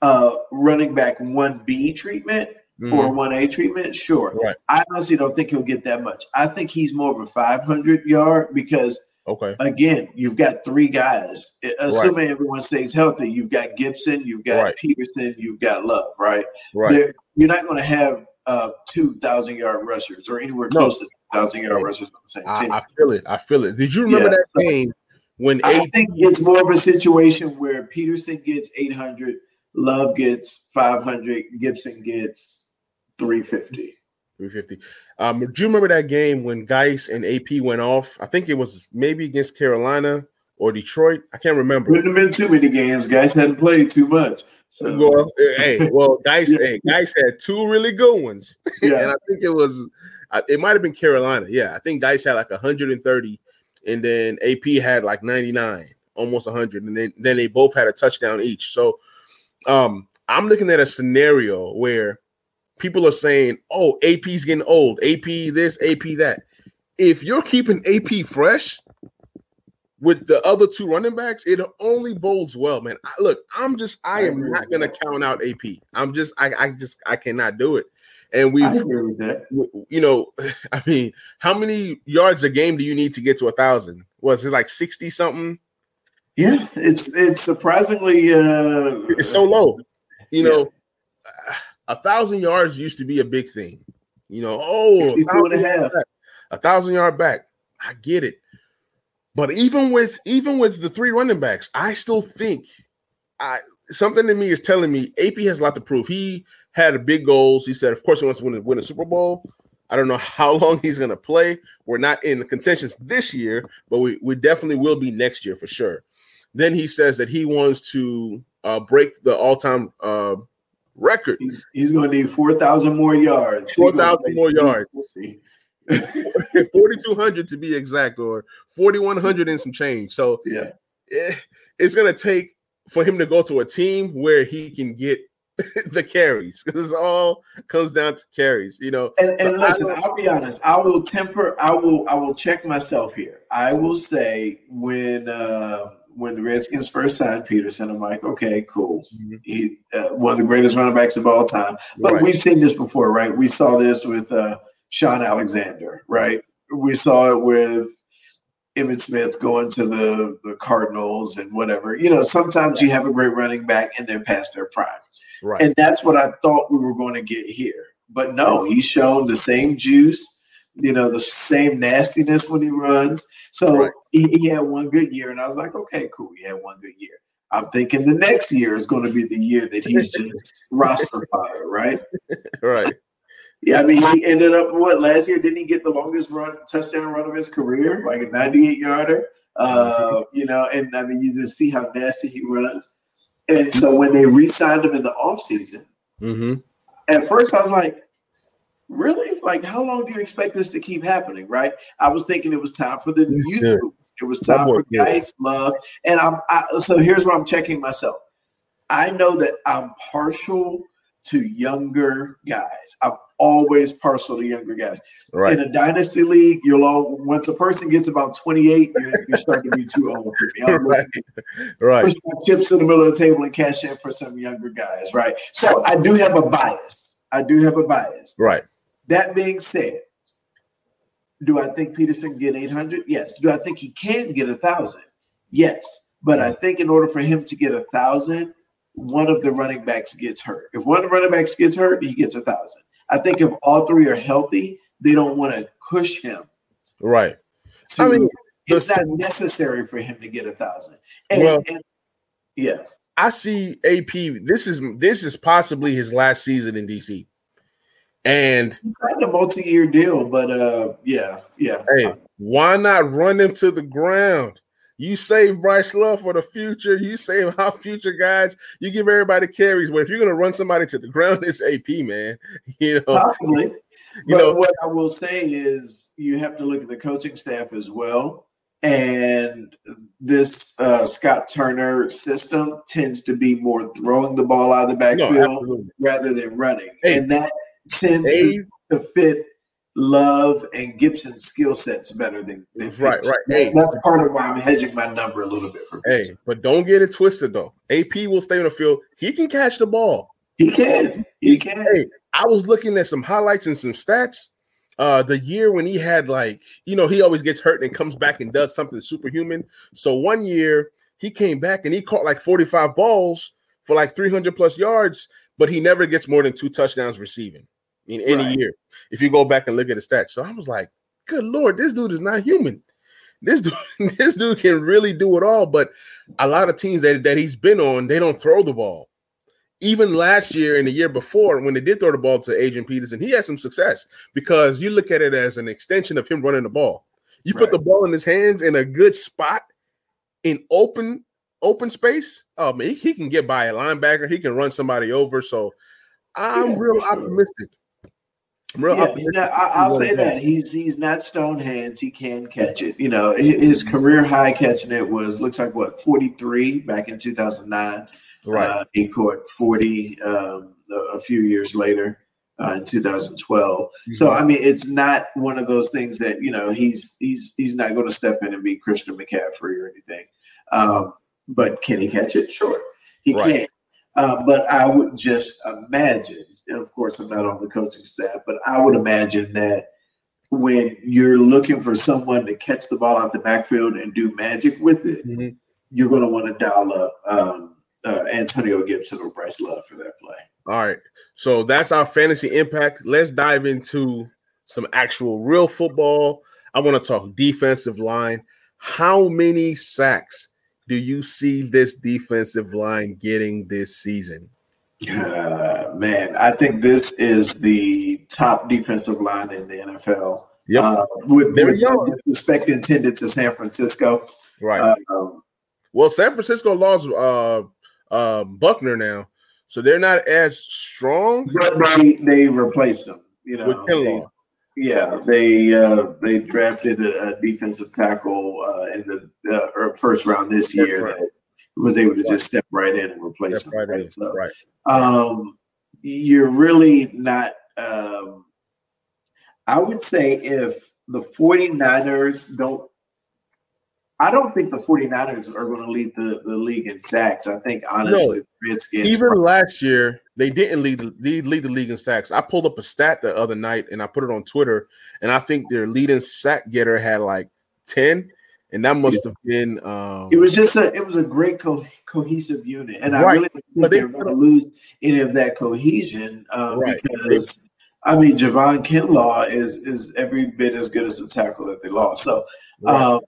uh running back 1B treatment mm-hmm. or 1A treatment, sure. Right. I honestly don't think he'll get that much. I think he's more of a 500 yard because – Okay. Again, you've got three guys. Assuming right. everyone stays healthy, you've got Gibson, you've got right. Peterson, you've got Love, right? Right. They're, you're not going to have uh, two thousand yard rushers or anywhere no. close to thousand yard rushers on the same I, team. I feel it. I feel it. Did you remember yeah. that game when I AD- think it's more of a situation where Peterson gets eight hundred, Love gets five hundred, Gibson gets three fifty. 350. Um, do you remember that game when Guice and AP went off? I think it was maybe against Carolina or Detroit. I can't remember. Wouldn't have been too many games. Guys hadn't played too much. So. Well, hey, well, Guice, yeah. hey, Guice had two really good ones, yeah. and I think it was, it might have been Carolina. Yeah, I think Guice had like 130, and then AP had like 99, almost 100, and then then they both had a touchdown each. So, um, I'm looking at a scenario where people are saying, "Oh, AP's getting old. AP this, AP that." If you're keeping AP fresh with the other two running backs, it only bodes well, man. I, look, I'm just, I, I am not going to count out AP. I'm just, I, I just, I cannot do it. And we, you know, I mean, how many yards a game do you need to get to a thousand? Was it like sixty something? Yeah, it's it's surprisingly uh it's so low. You yeah. A thousand yards used to be a big thing. You know, oh, a thousand, a thousand yard back. I get it. But even with even with the three running backs, I still think I something in me is telling me AP has a lot to prove. He had big goals. He said, of course, he wants to win, win a Super Bowl. I don't know how long he's going to play. We're not in the contentions this year, but we, we definitely will be next year for sure. Then he says that he wants to uh, break the all time uh, record. He's, he's going to need 4,000 more yards. 4,000 more yards. 4,200 to be exact, or 4,100 and some change. So, yeah, it, it's going to take for him to go to a team where he can get the carries because it all comes down to carries, you know. And, and so listen, I'll be honest. I will temper. I will. I will check myself here. I will say when uh, when the Redskins first signed Peterson, I'm like, okay, cool. Mm-hmm. He uh, one of the greatest running backs of all time. But right. we've seen this before, right? We saw this with uh, Shaun Alexander, right? We saw it with Emmitt Smith going to the the Cardinals and whatever. You know, sometimes you have a great running back and they're past their prime. Right. And that's what I thought we were going to get here. But no, he's shown the same juice, you know, the same nastiness when he runs. So right. he, he had one good year, and I was like, okay, cool. He had one good year. I'm thinking the next year is going to be the year that he's just roster fire, right? Right. Yeah, I mean, he ended up what last year? Didn't he get the longest run touchdown run of his career, like a 98 yarder? Uh, you know, and I mean, you just see how nasty he runs. And so when they re-signed him in the offseason, mm-hmm. at first I was like, really? Like, how long do you expect this to keep happening? Right? I was thinking it was time for the youth group. It was time for Guice love. And I'm I, so here's where I'm checking myself. I know that I'm partial to younger guys. I'm always partial to younger guys. Right. In a dynasty league, you'll all once a person gets about 28, you're, you're starting to be too old for me. I'm right. Right. Push my chips in the middle of the table and cash in for some younger guys. Right. So I do have a bias. I do have a bias. Right. That being said, do I think Peterson can get 800? Yes. Do I think he can get a thousand? Yes. But I think in order for him to get a thousand, one of the running backs gets hurt. If one of the running backs gets hurt, he gets a thousand. I think if all three are healthy, they don't want to push him. Right. To, I mean, it's not necessary for him to get a thousand. And, well, and, yeah, I see AP. This is this is possibly his last season in DC, and kind a multi-year deal. But uh, yeah, yeah. Hey, why not run him to the ground? You save Bryce Love for the future. You save our future guys. You give everybody carries. But if you're gonna run somebody to the ground, it's AP, man. You know, possibly. You but know, what I will say is you have to look at the coaching staff as well. And this uh, Scott Turner system tends to be more throwing the ball out of the backfield no, rather than running, hey, and that tends to fit Love and Gibson's skill sets better than, than right, Gibson. right. Hey, that's part of why I'm hedging my number a little bit for. Gibson. Hey, but don't get it twisted though. AP will stay on the field. He can catch the ball. He can. He can. Hey, I was looking at some highlights and some stats. Uh, the year when he had like, you know, he always gets hurt and comes back and does something superhuman. So one year he came back and he caught like 45 balls for like 300 plus yards, but he never gets more than two touchdowns receiving in any right. year. If you go back and look at the stats, so I was like, "Good lord, this dude is not human. This dude, this dude can really do it all." But a lot of teams that that he's been on, they don't throw the ball. even last year and the year before, when they did throw the ball to Adrian Peterson, he had some success because you look at it as an extension of him running the ball. You put the ball in his hands in a good spot in open open space. Oh man, he, he can get by a linebacker. He can run somebody over. So I'm Yeah, real sure. Optimistic. I'm real Yeah, optimistic. yeah, I, I'll say that he's he's not stone hands. He can catch it. You know, his career high catching it was looks like what forty three back in two thousand nine. Right. Uh, he caught forty um, a, a few years later uh, in two thousand twelve. So Mm-hmm. I mean, it's not one of those things that you know he's he's he's not going to step in and be Christian McCaffrey or anything. Um, but can he catch it? Sure, he Right. can. Uh, but I would just imagine, of course, I'm not on the coaching staff, but I would imagine that when you're looking for someone to catch the ball out the backfield and do magic with it, Mhm. you're going to want to dial up um, uh, Antonio Gibson or Bryce Love for that play. All right. So that's our fantasy impact. Let's dive into some actual real football. I want to talk defensive line. How many sacks do you see this defensive line getting this season? Uh, man, I think this is the top defensive line in the NFL. Yep. Uh, with, They're with no young. disrespect intended to San Francisco. right. Um, well, San Francisco lost uh uh Buckner now. So they're not as strong but they they replaced them. You know, they, yeah, they uh, they drafted a, a defensive tackle uh, in the uh, first round this That's year right. that was able to Right. just step right in and replace That's them. right. right? So, Right. um, you're really not. Um, I would say if the 49ers don't, I don't think the 49ers are going to lead the, the league in sacks. I think honestly, the Redskins. Even last year, they didn't lead, lead lead the league in sacks. I pulled up a stat the other night and I put it on Twitter, and I think their leading sack getter had like ten, and that must have been. Um, it was just a it was a great co- cohesive unit, and I really don't think But they- they're going to lose any of that cohesion um, Right. because. I mean, Javon Kinlaw is is every bit as good as the tackle that they lost. So, right. Um,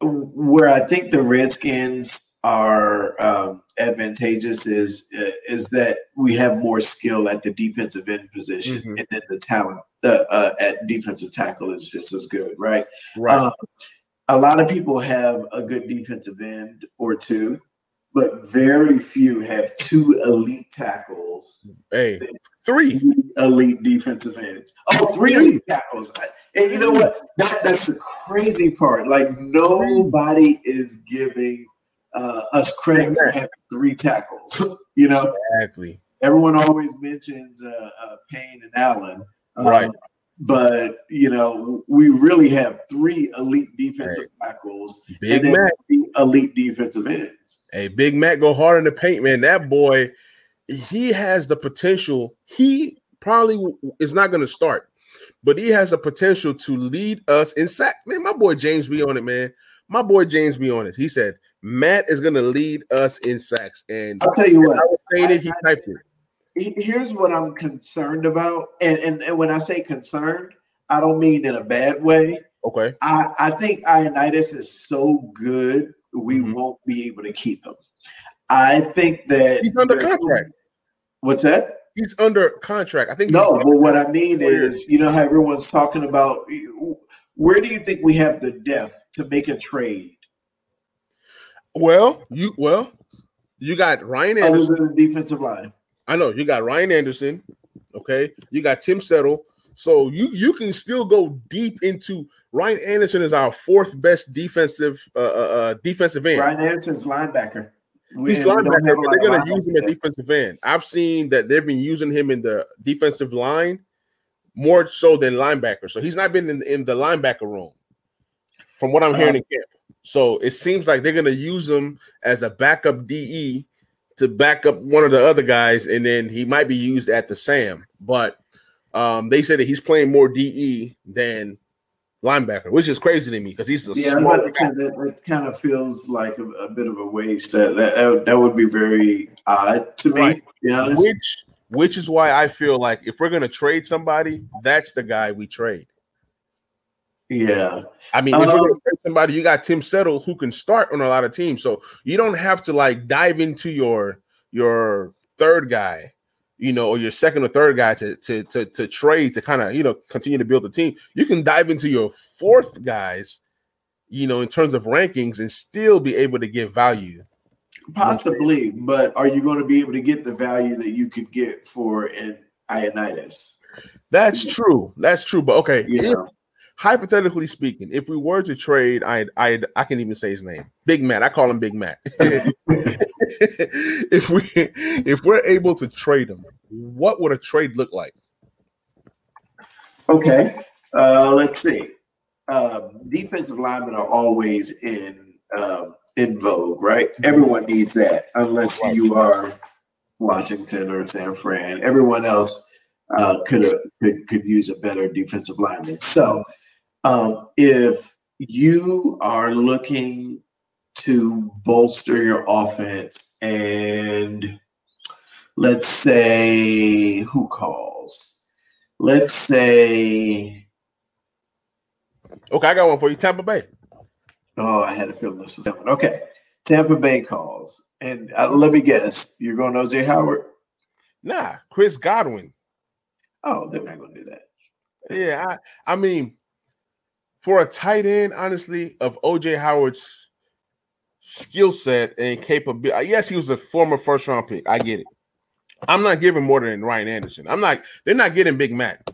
where I think the Redskins are um, advantageous is uh, is that we have more skill at the defensive end position, Mhm. and then the talent uh, uh, at defensive tackle is just as good, right? right. Um, a lot of people have a good defensive end or two, but very few have two elite tackles, hey, three. elite defensive ends. Oh, three elite tackles. And you know what? That that's the crazy part. Like nobody is giving uh, us credit for having three tackles. you know, Exactly. everyone always mentions uh, uh, Payne and Allen, um, Right. But you know, we really have three elite defensive tackles Big and then Mac. three elite defensive ends. Hey, Big Mac go hard in the paint, man. That boy, he has the potential. He probably is not going to start, but he has the potential to lead us in sack. Man, my boy James be on it, man. My boy James be on it. He said Matt is going to lead us in sacks, and I'll tell you what, I was saying it. He I- typed it. He- here's what I'm concerned about, and, and and when I say concerned, I don't mean in a bad way. Okay. I I think Ioannidis is so good, we Mhm. won't be able to keep him. I think that He's under contract. What's that? He's under contract. I think. No, but what I mean is, you know how everyone's talking about. Where do you think we have the depth to make a trade Well, you well, you got Ryan other Anderson. than the defensive line? I know you got Ryan Anderson. Okay, you got Tim Settle. So you you can still go deep into Ryan Anderson is our fourth best defensive uh, uh uh, defensive end. Ryan Anderson's linebacker. We- He's and we don't linebacker, have a but lot they're of gonna use him at defensive end. I've seen that they've been using him in the defensive line more so than linebacker. So he's not been in, in the linebacker room, from what I'm hearing in camp. So it seems like they're gonna use him as a backup DE to back up one of the other guys, and then he might be used at the Sam. But um, they said that he's playing more DE than linebacker, which is crazy to me because he's a Yeah, I small about to say that, kind of feels like a, a bit of a waste. That, that that would be very odd to me. Right. To be which which is why I feel like if we're gonna trade somebody, that's the guy we trade. Yeah, I mean, if we're Um, somebody, you got Tim Settle who can start on a lot of teams, so you don't have to like dive into your your third guy, you know, or your second or third guy to to to, to trade to kind of you know continue to build the team. You can dive into your fourth guys, you know, in terms of rankings and still be able to get value. Possibly, but are you going to be able to get the value that you could get for an Ioannidis? That's true. That's true. But okay, Yeah. if- hypothetically speaking, if we were to trade, I I I can even say his name, Big Matt. I call him Big Matt. if we if we're able to trade him, what would a trade look like? Okay, uh, let's see. Uh, defensive linemen are always in um, in vogue, right? Everyone needs that, unless you are Washington or San Fran. Everyone else uh, could could could use a better defensive lineman. So, um, if you are looking to bolster your offense, and let's say who calls, let's say. Okay, I got one for you. Tampa Bay. Oh, I had a feeling this was coming. Okay, Tampa Bay calls, and uh, let me guess, you're going OJ Howard. Nah, Chris Godwin. Oh, they're not going to do that. Yeah, I, I mean, for a tight end, honestly, of OJ Howard's skill set and capability, yes, he was a former first round pick. I get it. I'm not giving more than Ryan Anderson. I'm not. They're not getting Big Mac.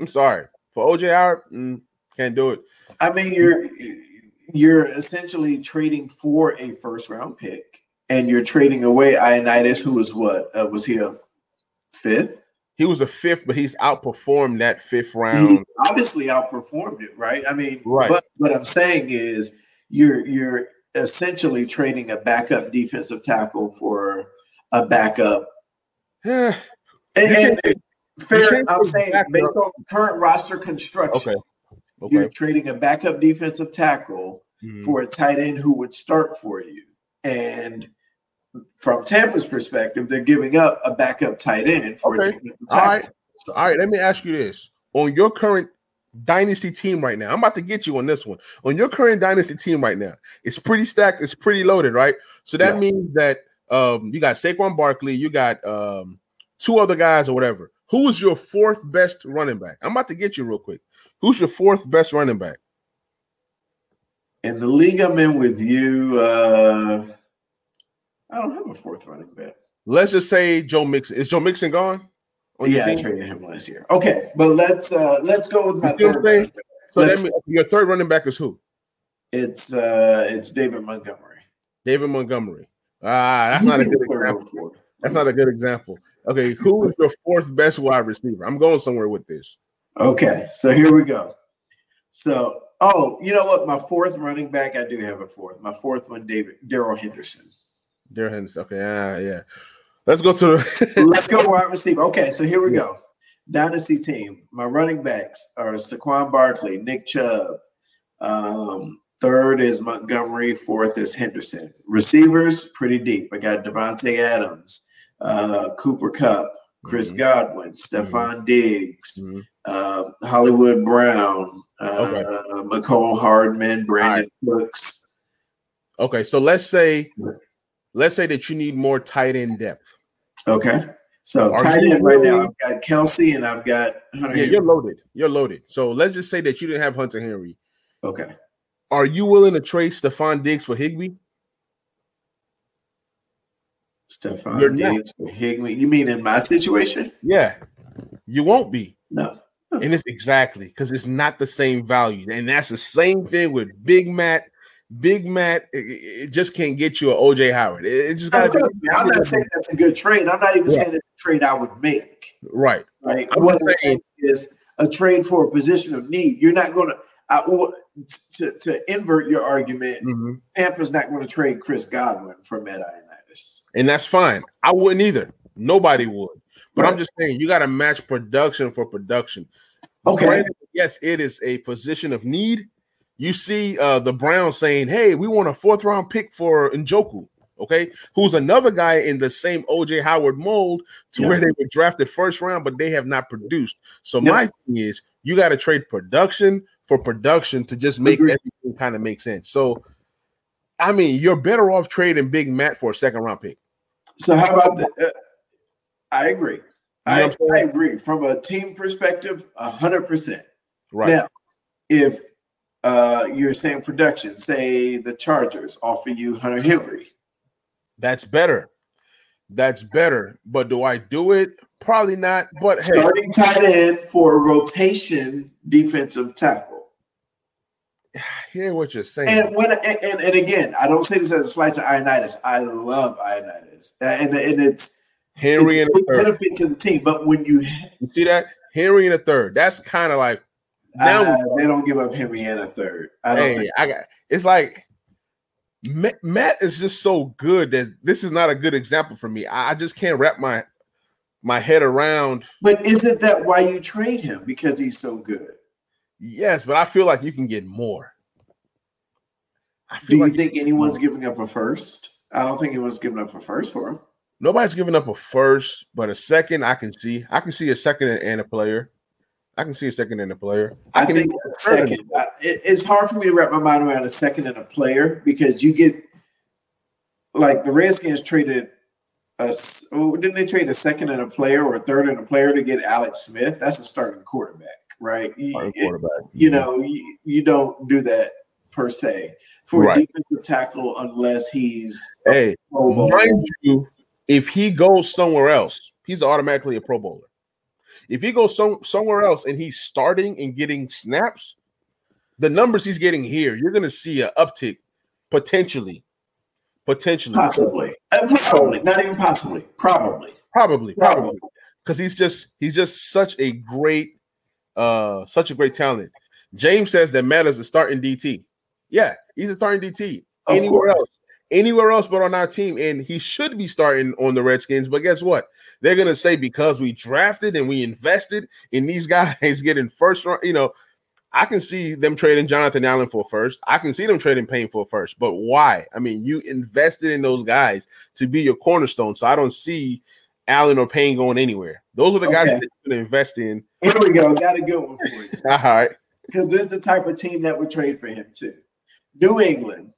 I'm sorry for OJ Howard. mm, can't do it. I mean, you're you're essentially trading for a first round pick, and you're trading away Ioannidis, who was what was was he a fifth? He was a fifth, but he's outperformed that fifth round. He's obviously outperformed it, right? I mean, Right. But what I'm saying is, you're you're essentially trading a backup defensive tackle for a backup And, and fair, I'm saying backup. based on current roster construction, okay. you're trading a backup defensive tackle Mhm. for a tight end who would start for you. And from Tampa's perspective, they're giving up a backup tight end for Okay. All right. All right. Let me ask you this: on your current dynasty team right now, I'm about to get you on this one. On your current dynasty team right now, it's pretty stacked. It's pretty loaded, right? So that Yeah. means that um, you got Saquon Barkley, you got um, two other guys or whatever. Who is your fourth best running back? I'm about to get you real quick. Who's your fourth best running back? In the league I'm in with you, uh, I don't have a fourth running back. Let's just say Joe Mixon. Is Joe Mixon gone? Yeah, I traded him last year. Okay, but let's uh let's go with my You third running back. So that means your third running back is who? It's uh it's David Montgomery. David Montgomery. Ah, that's not a good example. That's not a good example. Okay, who is your fourth best wide receiver? I'm going somewhere with this. Okay, so here we go. So, oh, you know what? My fourth running back, I do have a fourth. My fourth one, David Darrell Henderson. Darren Henderson. Okay, yeah, yeah. Let's go to the Let's go wide receiver. Okay, so here we go. Dynasty team. My running backs are Saquon Barkley, Nick Chubb. Um, third is Montgomery. Fourth is Henderson. Receivers, pretty deep. I got Davante Adams, uh, Cooper Kupp, Chris Mhm. Godwin, Stefon Diggs, Mhm. uh, Hollywood Brown, uh, Okay. Mecole Hardman, Brandin Cooks. Okay, so let's say let's say that you need more tight end depth. Okay. So Are tight end right now, I've got Kelce and I've got Hunter. Yeah, Henry. you're loaded. You're loaded. So let's just say that you didn't have Hunter Henry. Okay. Are you willing to trade Stefon Diggs for Higbee? You're Stephon not. Diggs for Higbee. You mean in my situation? Yeah. You won't be. No. And it's exactly because it's not the same value. And that's the same thing with Big Matt. Big Matt, it, it just can't get you an OJ Howard. It, it just I'm, got I'm not saying that's a good trade. I'm not even saying it's a trade I would make. right. Right. I'm what I'm saying- is a trade for a position of need. You're not going to. I, to, to invert your argument, Mhm. Tampa's not going to trade Chris Godwin for Matt Ioannidis. And that's fine. I wouldn't either. Nobody would. But I'm just saying you got to match production for production. Okay. Granted, yes, it is a position of need. You see uh, the Browns saying, "Hey, we want a fourth round pick for Njoku." Okay, who's another guy in the same OJ Howard mold to Yeah. where they were drafted first round, but they have not produced. So Yeah. my thing is, you got to trade production for production to just make Agreed. everything kind of make sense. So, I mean, you're better off trading Big Matt for a second round pick. So how about the? Uh, I agree. I, I, agree. From a team perspective, hundred percent. Right now, if uh, you're production, say the Chargers offer you Hunter Henry, that's better. That's better. But do I do it? Probably not. But hey, starting tight end for rotation defensive tackle. I hear what you're saying. And when and, and, and again, I don't say this as a slight to Ioannidis. I love Ioannidis, and and it's Henry it's and a benefit to the team. But when you you see that Henry in a third, that's kind of like now uh, they don't give up Henry in a third. I don't. Hey, I got. It's like Matt is just so good that this is not a good example for me. I just can't wrap my my head around. But isn't that why you trade him? Because he's so good. Yes, but I feel like you can get more. Do you like think anyone's giving up a first? I don't think anyone's giving up a first for him. Nobody's giving up a first, but a second I can see. I can see a second and a player. I can see a second and a player. I, I think a second. it's hard for me to wrap my mind around a second and a player because you get like the Redskins traded a oh, didn't they trade a second and a player or a third and a player to get Alex Smith? That's a starting quarterback, right? Starting quarterback. You, know, you, you don't do that per se for right. a defensive tackle unless he's hey, mind you, if he goes somewhere else, he's automatically a Pro Bowler. If he goes some, somewhere else and he's starting and getting snaps, the numbers he's getting here, you're going to see an uptick potentially. Potentially. Possibly. Uh, probably. Not even possibly. Probably. Probably. Probably. Because he's just he's just such a great uh such a great talent. James says that Matt is a starting DT. Yeah, he's a starting DT. Of Anywhere course. else anywhere else but on our team. And he should be starting on the Redskins. But guess what? They're gonna say because we drafted and we invested in these guys getting first round, you know. I can see them trading Jonathan Allen for first. I can see them trading Payne for first. But why? I mean, you invested in those guys to be your cornerstone. So I don't see Allen or Payne going anywhere. Those are the guys that you're going to invest in. Here we go. Got a good one for you. All right. Because this is the type of team that would trade for him too. New England.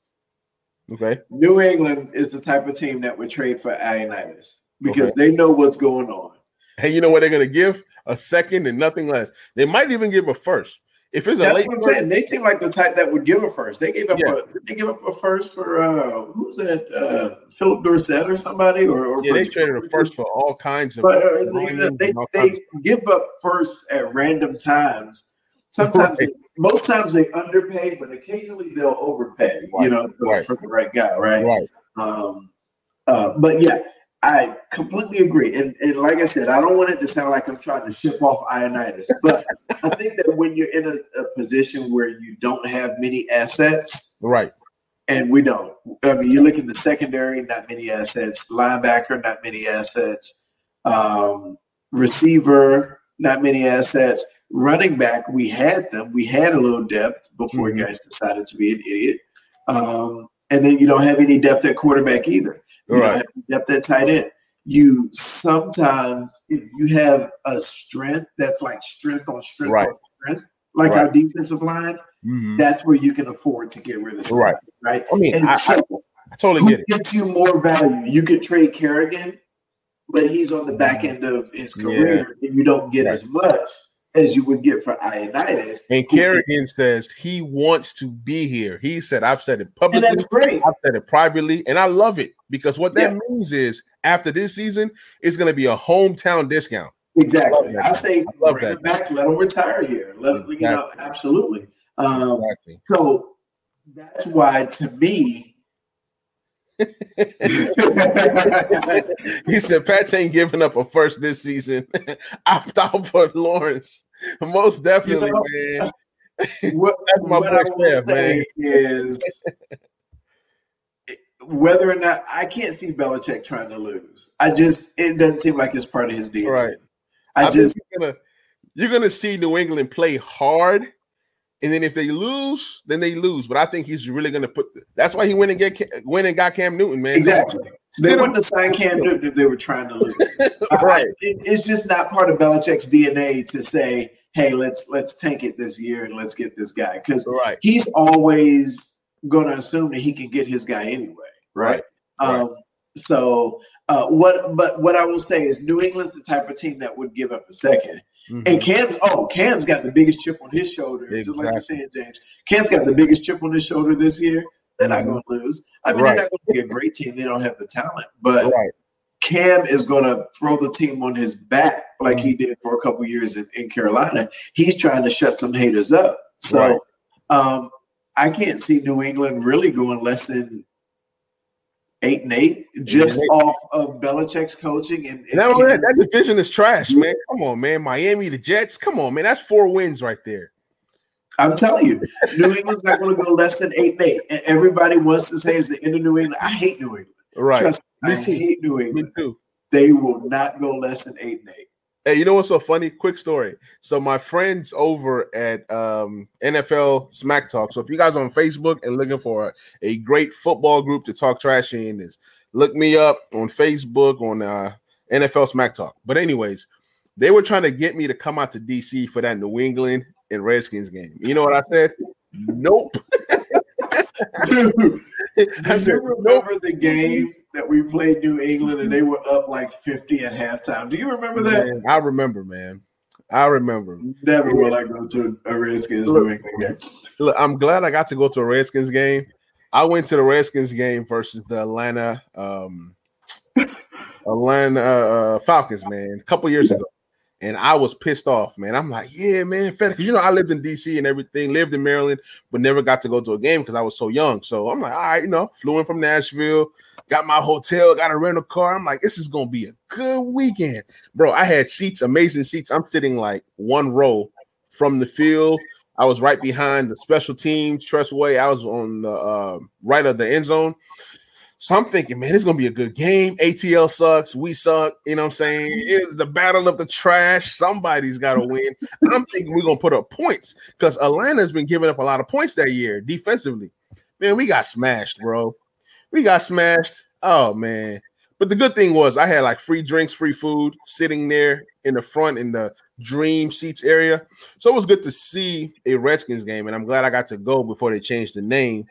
Okay. New England is the type of team that would trade for Ioannidis because okay. they know what's going on. Hey, you know what they're going to give? A second and nothing less. They might even give a first. If it's That's a late what I'm saying. They seem like the type that would give a first. They gave up yeah. a they give up a first for uh who's that uh Phillip Dorsett or somebody or, or yeah, they traded a first for all kinds of but, uh, they, they give up first at random times. Sometimes right. most times they underpay, but occasionally they'll overpay, right. you know, right. for the right guy, right? Right. Um uh, but yeah, I completely agree. And, and like I said, I don't want it to sound like I'm trying to ship off Ioannidis, but I think that when you're in a, a, position where you don't have many assets, right? And we don't. I mean, you look at the secondary, not many assets. Linebacker, not many assets. Um, receiver, not many assets. Running back, we had them. We had a little depth before mm-hmm. guys decided to be an idiot. Um, and then you don't have any depth at quarterback either. You right. depth at tight end. You sometimes if you have a strength that's like strength on strength right. on strength, like right. our defensive line, mm-hmm. that's where you can afford to get rid of right. Right. I mean, I, I, I, totally get it. Gets you more value. You could trade Kerrigan, but he's on the back mm-hmm. end of his career, yeah. and you don't get right. as much as you would get for Ioannidis. And Kerrigan says he wants to be here. He said, I've said it publicly. And that's great. I've said it privately. And I love it because what that yeah. means is after this season, it's going to be a hometown discount. Exactly. I, I say I love bring that. back, let him retire here. Let exactly. you know, absolutely. Um, exactly. So that's why to me, he said Pat's ain't giving up a first this season. Opt out for Lawrence. Most definitely, you know, man. What, That's my what I will man. is whether or not I can't see Belichick trying to lose. I just it doesn't seem like it's part of his DNA. Right. I, I just you're gonna, you're gonna see New England play hard and then if they lose, then they lose. But I think he's really going to put. That's why he went and get went and got Cam Newton, man. Exactly. They wouldn't have signed Cam Newton if they were trying to lose. right. it, it's just not part of Belichick's DNA to say, "Hey, let's let's tank it this year and let's get this guy," because right. he's always going to assume that he can get his guy anyway. Right. right. Um, so Uh, what? But what I will say is, New England's the type of team that would give up a 2nd mm-hmm. And Cam, oh, Cam's got the biggest chip on his shoulder, exactly. just like you said, James. Cam's got the biggest chip on his shoulder this year. They're not going to lose. I mean, right. they're not going to be a great team. They don't have the talent, but right. Cam is going to throw the team on his back like he mm-hmm. did for a couple years in, in, Carolina. He's trying to shut some haters up. So right. um, I can't see New England really going less than eight and eight just eight off of Belichick's coaching. And, and that, that division is trash, man. Come on, man. Miami, the Jets. Come on, man. That's four wins right there. I'm telling you, New England's not going to go less than eight and eight. And everybody wants to say it's the end of New England. I hate New England. Right. Trust me, I hate New England. Me too. They will not go less than eight and eight. Hey, you know what's so funny? Quick story. So my friends over at um, NFL Smack Talk. So if you guys on Facebook and looking for a, a great football group to talk trash in, is look me up on Facebook on uh, NFL Smack Talk. But anyways, they were trying to get me to come out to DC for that New England and Redskins game. You know what I said? Nope. Dude, I said, remember nope. the game that we played New England and they were up like 50 at halftime. Do you remember that? Man, I remember, man. I remember. Never will I go to a Redskins look, New England game. Look, I'm glad I got to go to a Redskins game. I went to the Redskins game versus the Atlanta um Atlanta uh, Falcons, man, a couple years ago and I was pissed off, man. I'm like, yeah, man, because you know I lived in DC and everything, lived in Maryland, but never got to go to a game because I was so young. So I'm like, all right, you know, flew in from Nashville, got my hotel, got a rental car. I'm like, this is gonna be a good weekend, bro. I had seats, amazing seats. I'm sitting like one row from the field. I was right behind the special teams, Tress Way. I was on the uh, right of the end zone. So I'm thinking, man, it's gonna be a good game. ATL sucks, we suck. You know what I'm saying? It's the battle of the trash. Somebody's got to win. I'm thinking we're gonna put up points because Atlanta's been giving up a lot of points that year defensively. Man, we got smashed, bro. We got smashed. Oh man. But the good thing was I had like free drinks, free food sitting there in the front in the dream seats area. So it was good to see a Redskins game, and I'm glad I got to go before they changed the name.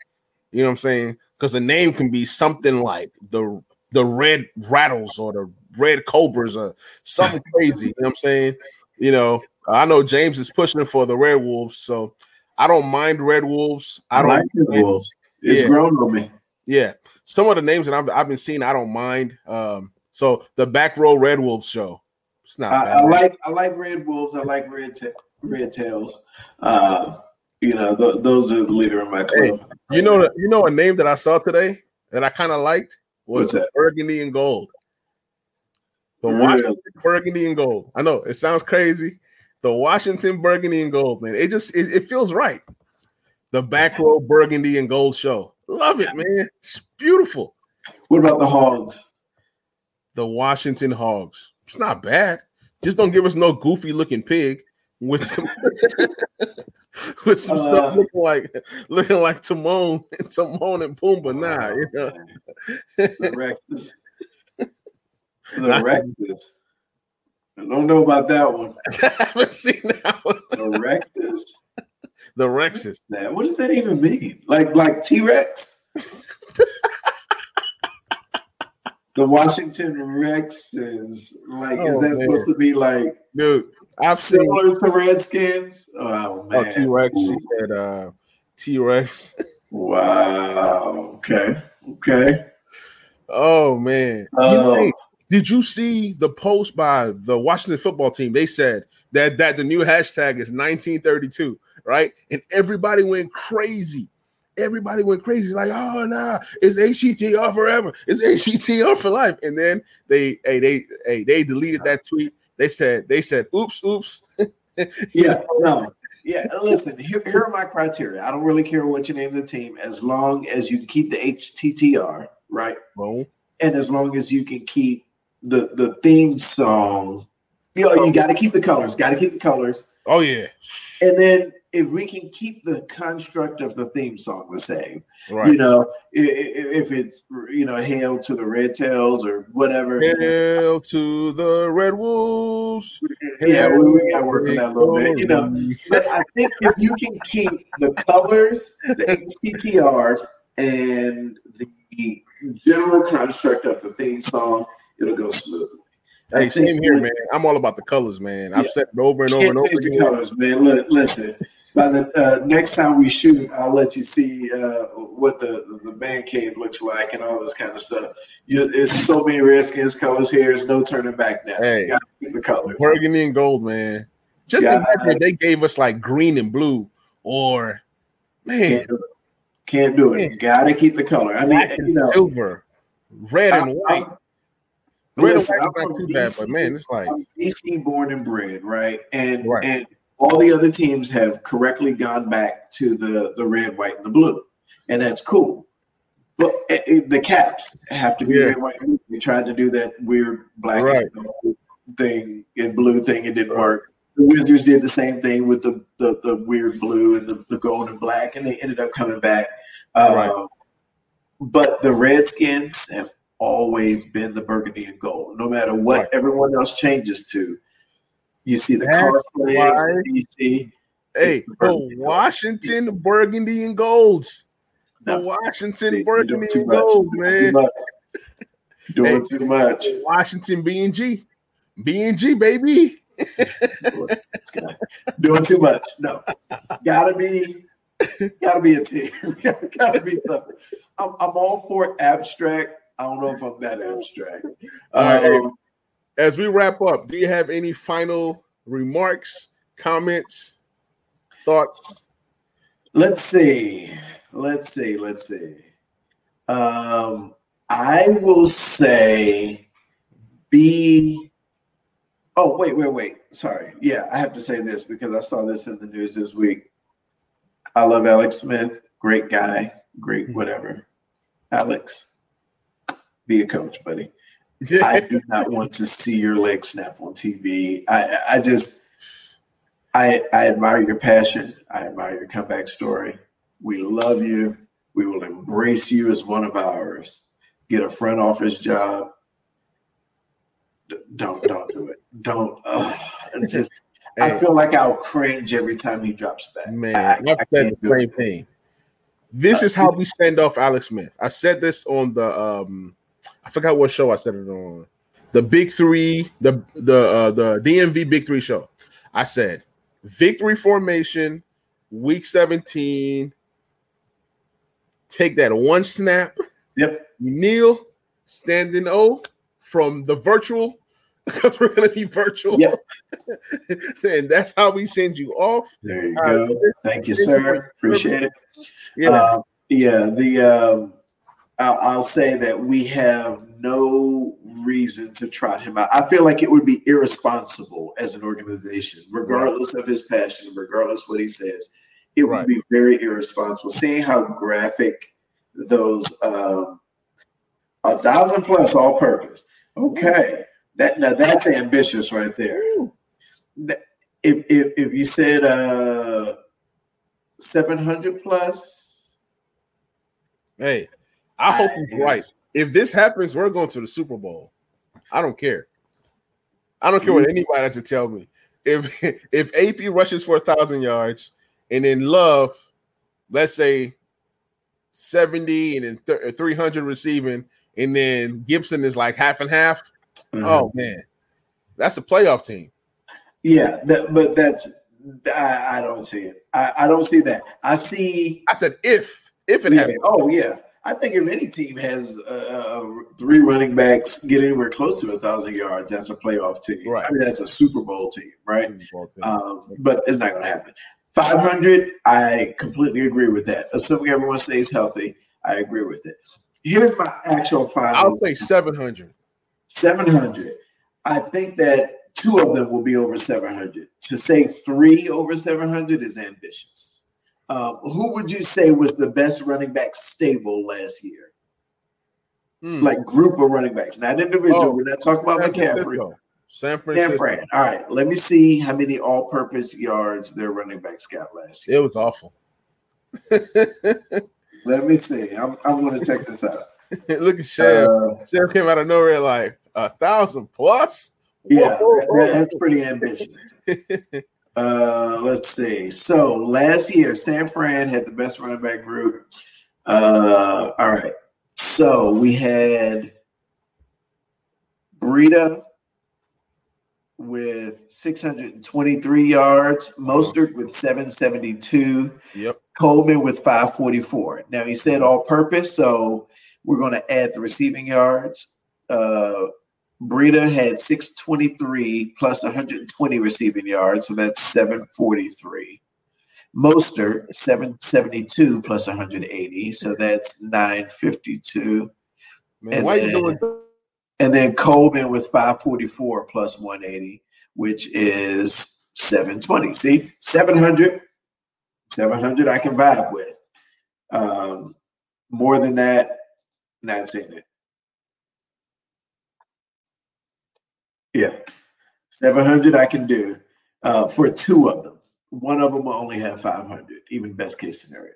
You know what I'm saying? because the name can be something like the the red rattles or the red cobras or something crazy. You know what I'm saying? You know, I know James is pushing for the red wolves, so I don't mind red wolves. I, don't like red wolves. It's yeah. grown on me. Yeah, some of the names that I've, I've been seeing, I don't mind. Um, so the back row red wolves show. It's not. I, I like I like red wolves. I like red ta- red tails. Uh, you know, th- those are the leader in my club. Hey, you know, you know a name that I saw today that I kind of liked was Burgundy and Gold. The really? Washington Burgundy and Gold. I know it sounds crazy. The Washington Burgundy and Gold, man. It just it, it feels right. The back row Burgundy and Gold show. Love it, man. It's beautiful. What about the Hogs? The Washington Hogs. It's not bad. Just don't give us no goofy looking pig with some with some uh, stuff looking like looking like Timon, and Timon and Pumbaa. Nah, you know. the Rexes. The Rexes. I don't know about that one. I haven't seen that one. The Rexes. The Rexes. What, what does that even mean? Like like T Rex? the Washington Rexes. Like, oh, is that man. supposed to be like dude? I've similar seen, to Redskins. Oh man, oh, T Rex. She said uh, T Rex. wow. Okay. Okay. Oh man. Uh, you know, did you see the post by the Washington football team? They said that that the new hashtag is 1932, right? And everybody went crazy. Everybody went crazy, like, oh nah, it's HTTR forever. It's HTTR for life. And then they hey, they hey, they deleted that tweet they said, they said, oops, oops. yeah, no. Yeah, listen, here, here are my criteria. I don't really care what you name the team as long as you can keep the HTTR, right? Well, and as long as you can keep the the theme song. You know, you got to keep the colors, got to keep the colors. Oh, yeah. And then if we can keep the construct of the theme song the same, right. you know, if, if, it's you know, hail to the red tails or whatever. Hail to the red wolves. Yeah, we, we got to work on that a little bit, you know. But I think if you can keep the colors, the HTTR, and the general construct of the theme song, it'll go smoothly. Hey, same here, man. I'm all about the colors, man. I've yeah. said it over and over and over again. Colors, man. Look, listen. By the uh, next time we shoot, I'll let you see uh, what the, the man cave looks like and all this kind of stuff. You, it's so many Redskins colors here. There's no turning back now. Hey, the colors. Burgundy and gold, man. Just imagine they gave us like green and blue, or man, can't do it. Can't do it. Gotta keep the color. I mean, you know, silver, red and white. I'm, red and white is not too DC, bad, but man, it's like I'm DC born and bred, right? And right. and all the other teams have correctly gone back to the the red, white, and the blue, and that's cool. But eh, eh, the caps have to be yeah. red, white. And blue. We tried to do that weird black right. thing and blue thing. It didn't work the Wizards did the same thing with the the, the weird blue and the, the gold and black, and they ended up coming back. Uh, right. But the Redskins have always been the burgundy and gold, no matter what right. everyone else changes to. You see the car flags, DC. Hey, the Washington gold. burgundy and golds. The Washington they, burgundy and gold, man. Doing too much. Washington B and G, B and G, baby. Doing too much. No, gotta be, gotta be a team. gotta be something. I'm, I'm all for abstract. I don't know if I'm that abstract. Um, as we wrap up, do you have any final remarks, comments, thoughts? Let's see. Let's see. Let's see. Um, I will say be Oh, wait, wait, wait. Sorry. Yeah, I have to say this because I saw this in the news this week. I love Alex Smith. Great guy. Great, mm-hmm. whatever. Alex, be a coach, buddy. I do not want to see your leg snap on TV. I, I just, I, I admire your passion. I admire your comeback story. We love you. We will embrace you as one of ours. Get a front office job don't don't do it. Don't. Uh, just. Hey, I feel like I'll cringe every time he drops back. Man, I, have said the same it. thing. This uh, is how we send off Alex Smith. I said this on the um, I forgot what show I said it on. The Big Three, the the uh, the DMV Big Three show. I said victory formation, week seventeen. Take that one snap. Yep. Kneel, standing O from the virtual because we're going to be virtual. Yep. and that's how we send you off. There you uh, go. Thank you, sir. Appreciate it. Yeah. Uh, yeah. The um, I'll, I'll, say that we have no reason to trot him out. I feel like it would be irresponsible as an organization, regardless right. of his passion, regardless what he says. It right. would be very irresponsible. Seeing how graphic those um, a thousand plus all purpose Okay, that now that's ambitious right there. If if, if you said uh, seven hundred plus, hey, I hope he's right. If this happens, we're going to the Super Bowl. I don't care. I don't care what anybody has to tell me. If if AP rushes for a thousand yards and then Love, let's say seventy and then three hundred receiving, and then Gibson is like half and half. Mm-hmm. Oh man, that's a playoff team. Yeah, that, but that's I, I, don't see it. I, I, don't see that. I see. I said if if it yeah, happens. Oh yeah, I think if any team has uh, uh, three running backs get anywhere close to a thousand yards, that's a playoff team. Right. I mean, that's a Super Bowl team, right? Bowl team. Um, but it's not going to happen. Five hundred, I completely agree with that. Assuming everyone stays healthy, I agree with it here's my actual final. I'll say 700. 700. I think that two of them will be over 700. To say three over 700 is ambitious. Um, who would you say was the best running back stable last year? Hmm. Like group of running backs, not individual. Oh, We're not talking about San McCaffrey. Francisco. San Francisco. San Fran. All right, let me see how many all-purpose yards their running backs got last year. It was awful. Let me see. I'm, I'm going to check this out. Look at Chef. Uh, Chef came out of nowhere like a thousand plus. Yeah, that, that's pretty ambitious. uh, let's see. So last year, San Fran had the best running back group. Uh, all right. So we had Breida with 623 yards, Mostert with 772, Yep. Coleman with 544. Now he said all purpose, so we're going to add the receiving yards. Uh, Breida had 623 plus 120 receiving yards, so that's 743. Mostert 772 plus 180, so that's 952. Man, And why you then- doing? And then Coleman with 544 plus 180, which is 720. See, 700, 700 I can vibe with. Um, more than that, not seeing it. Yeah, 700 I can do uh, for two of them. One of them will only have 500, even best case scenario.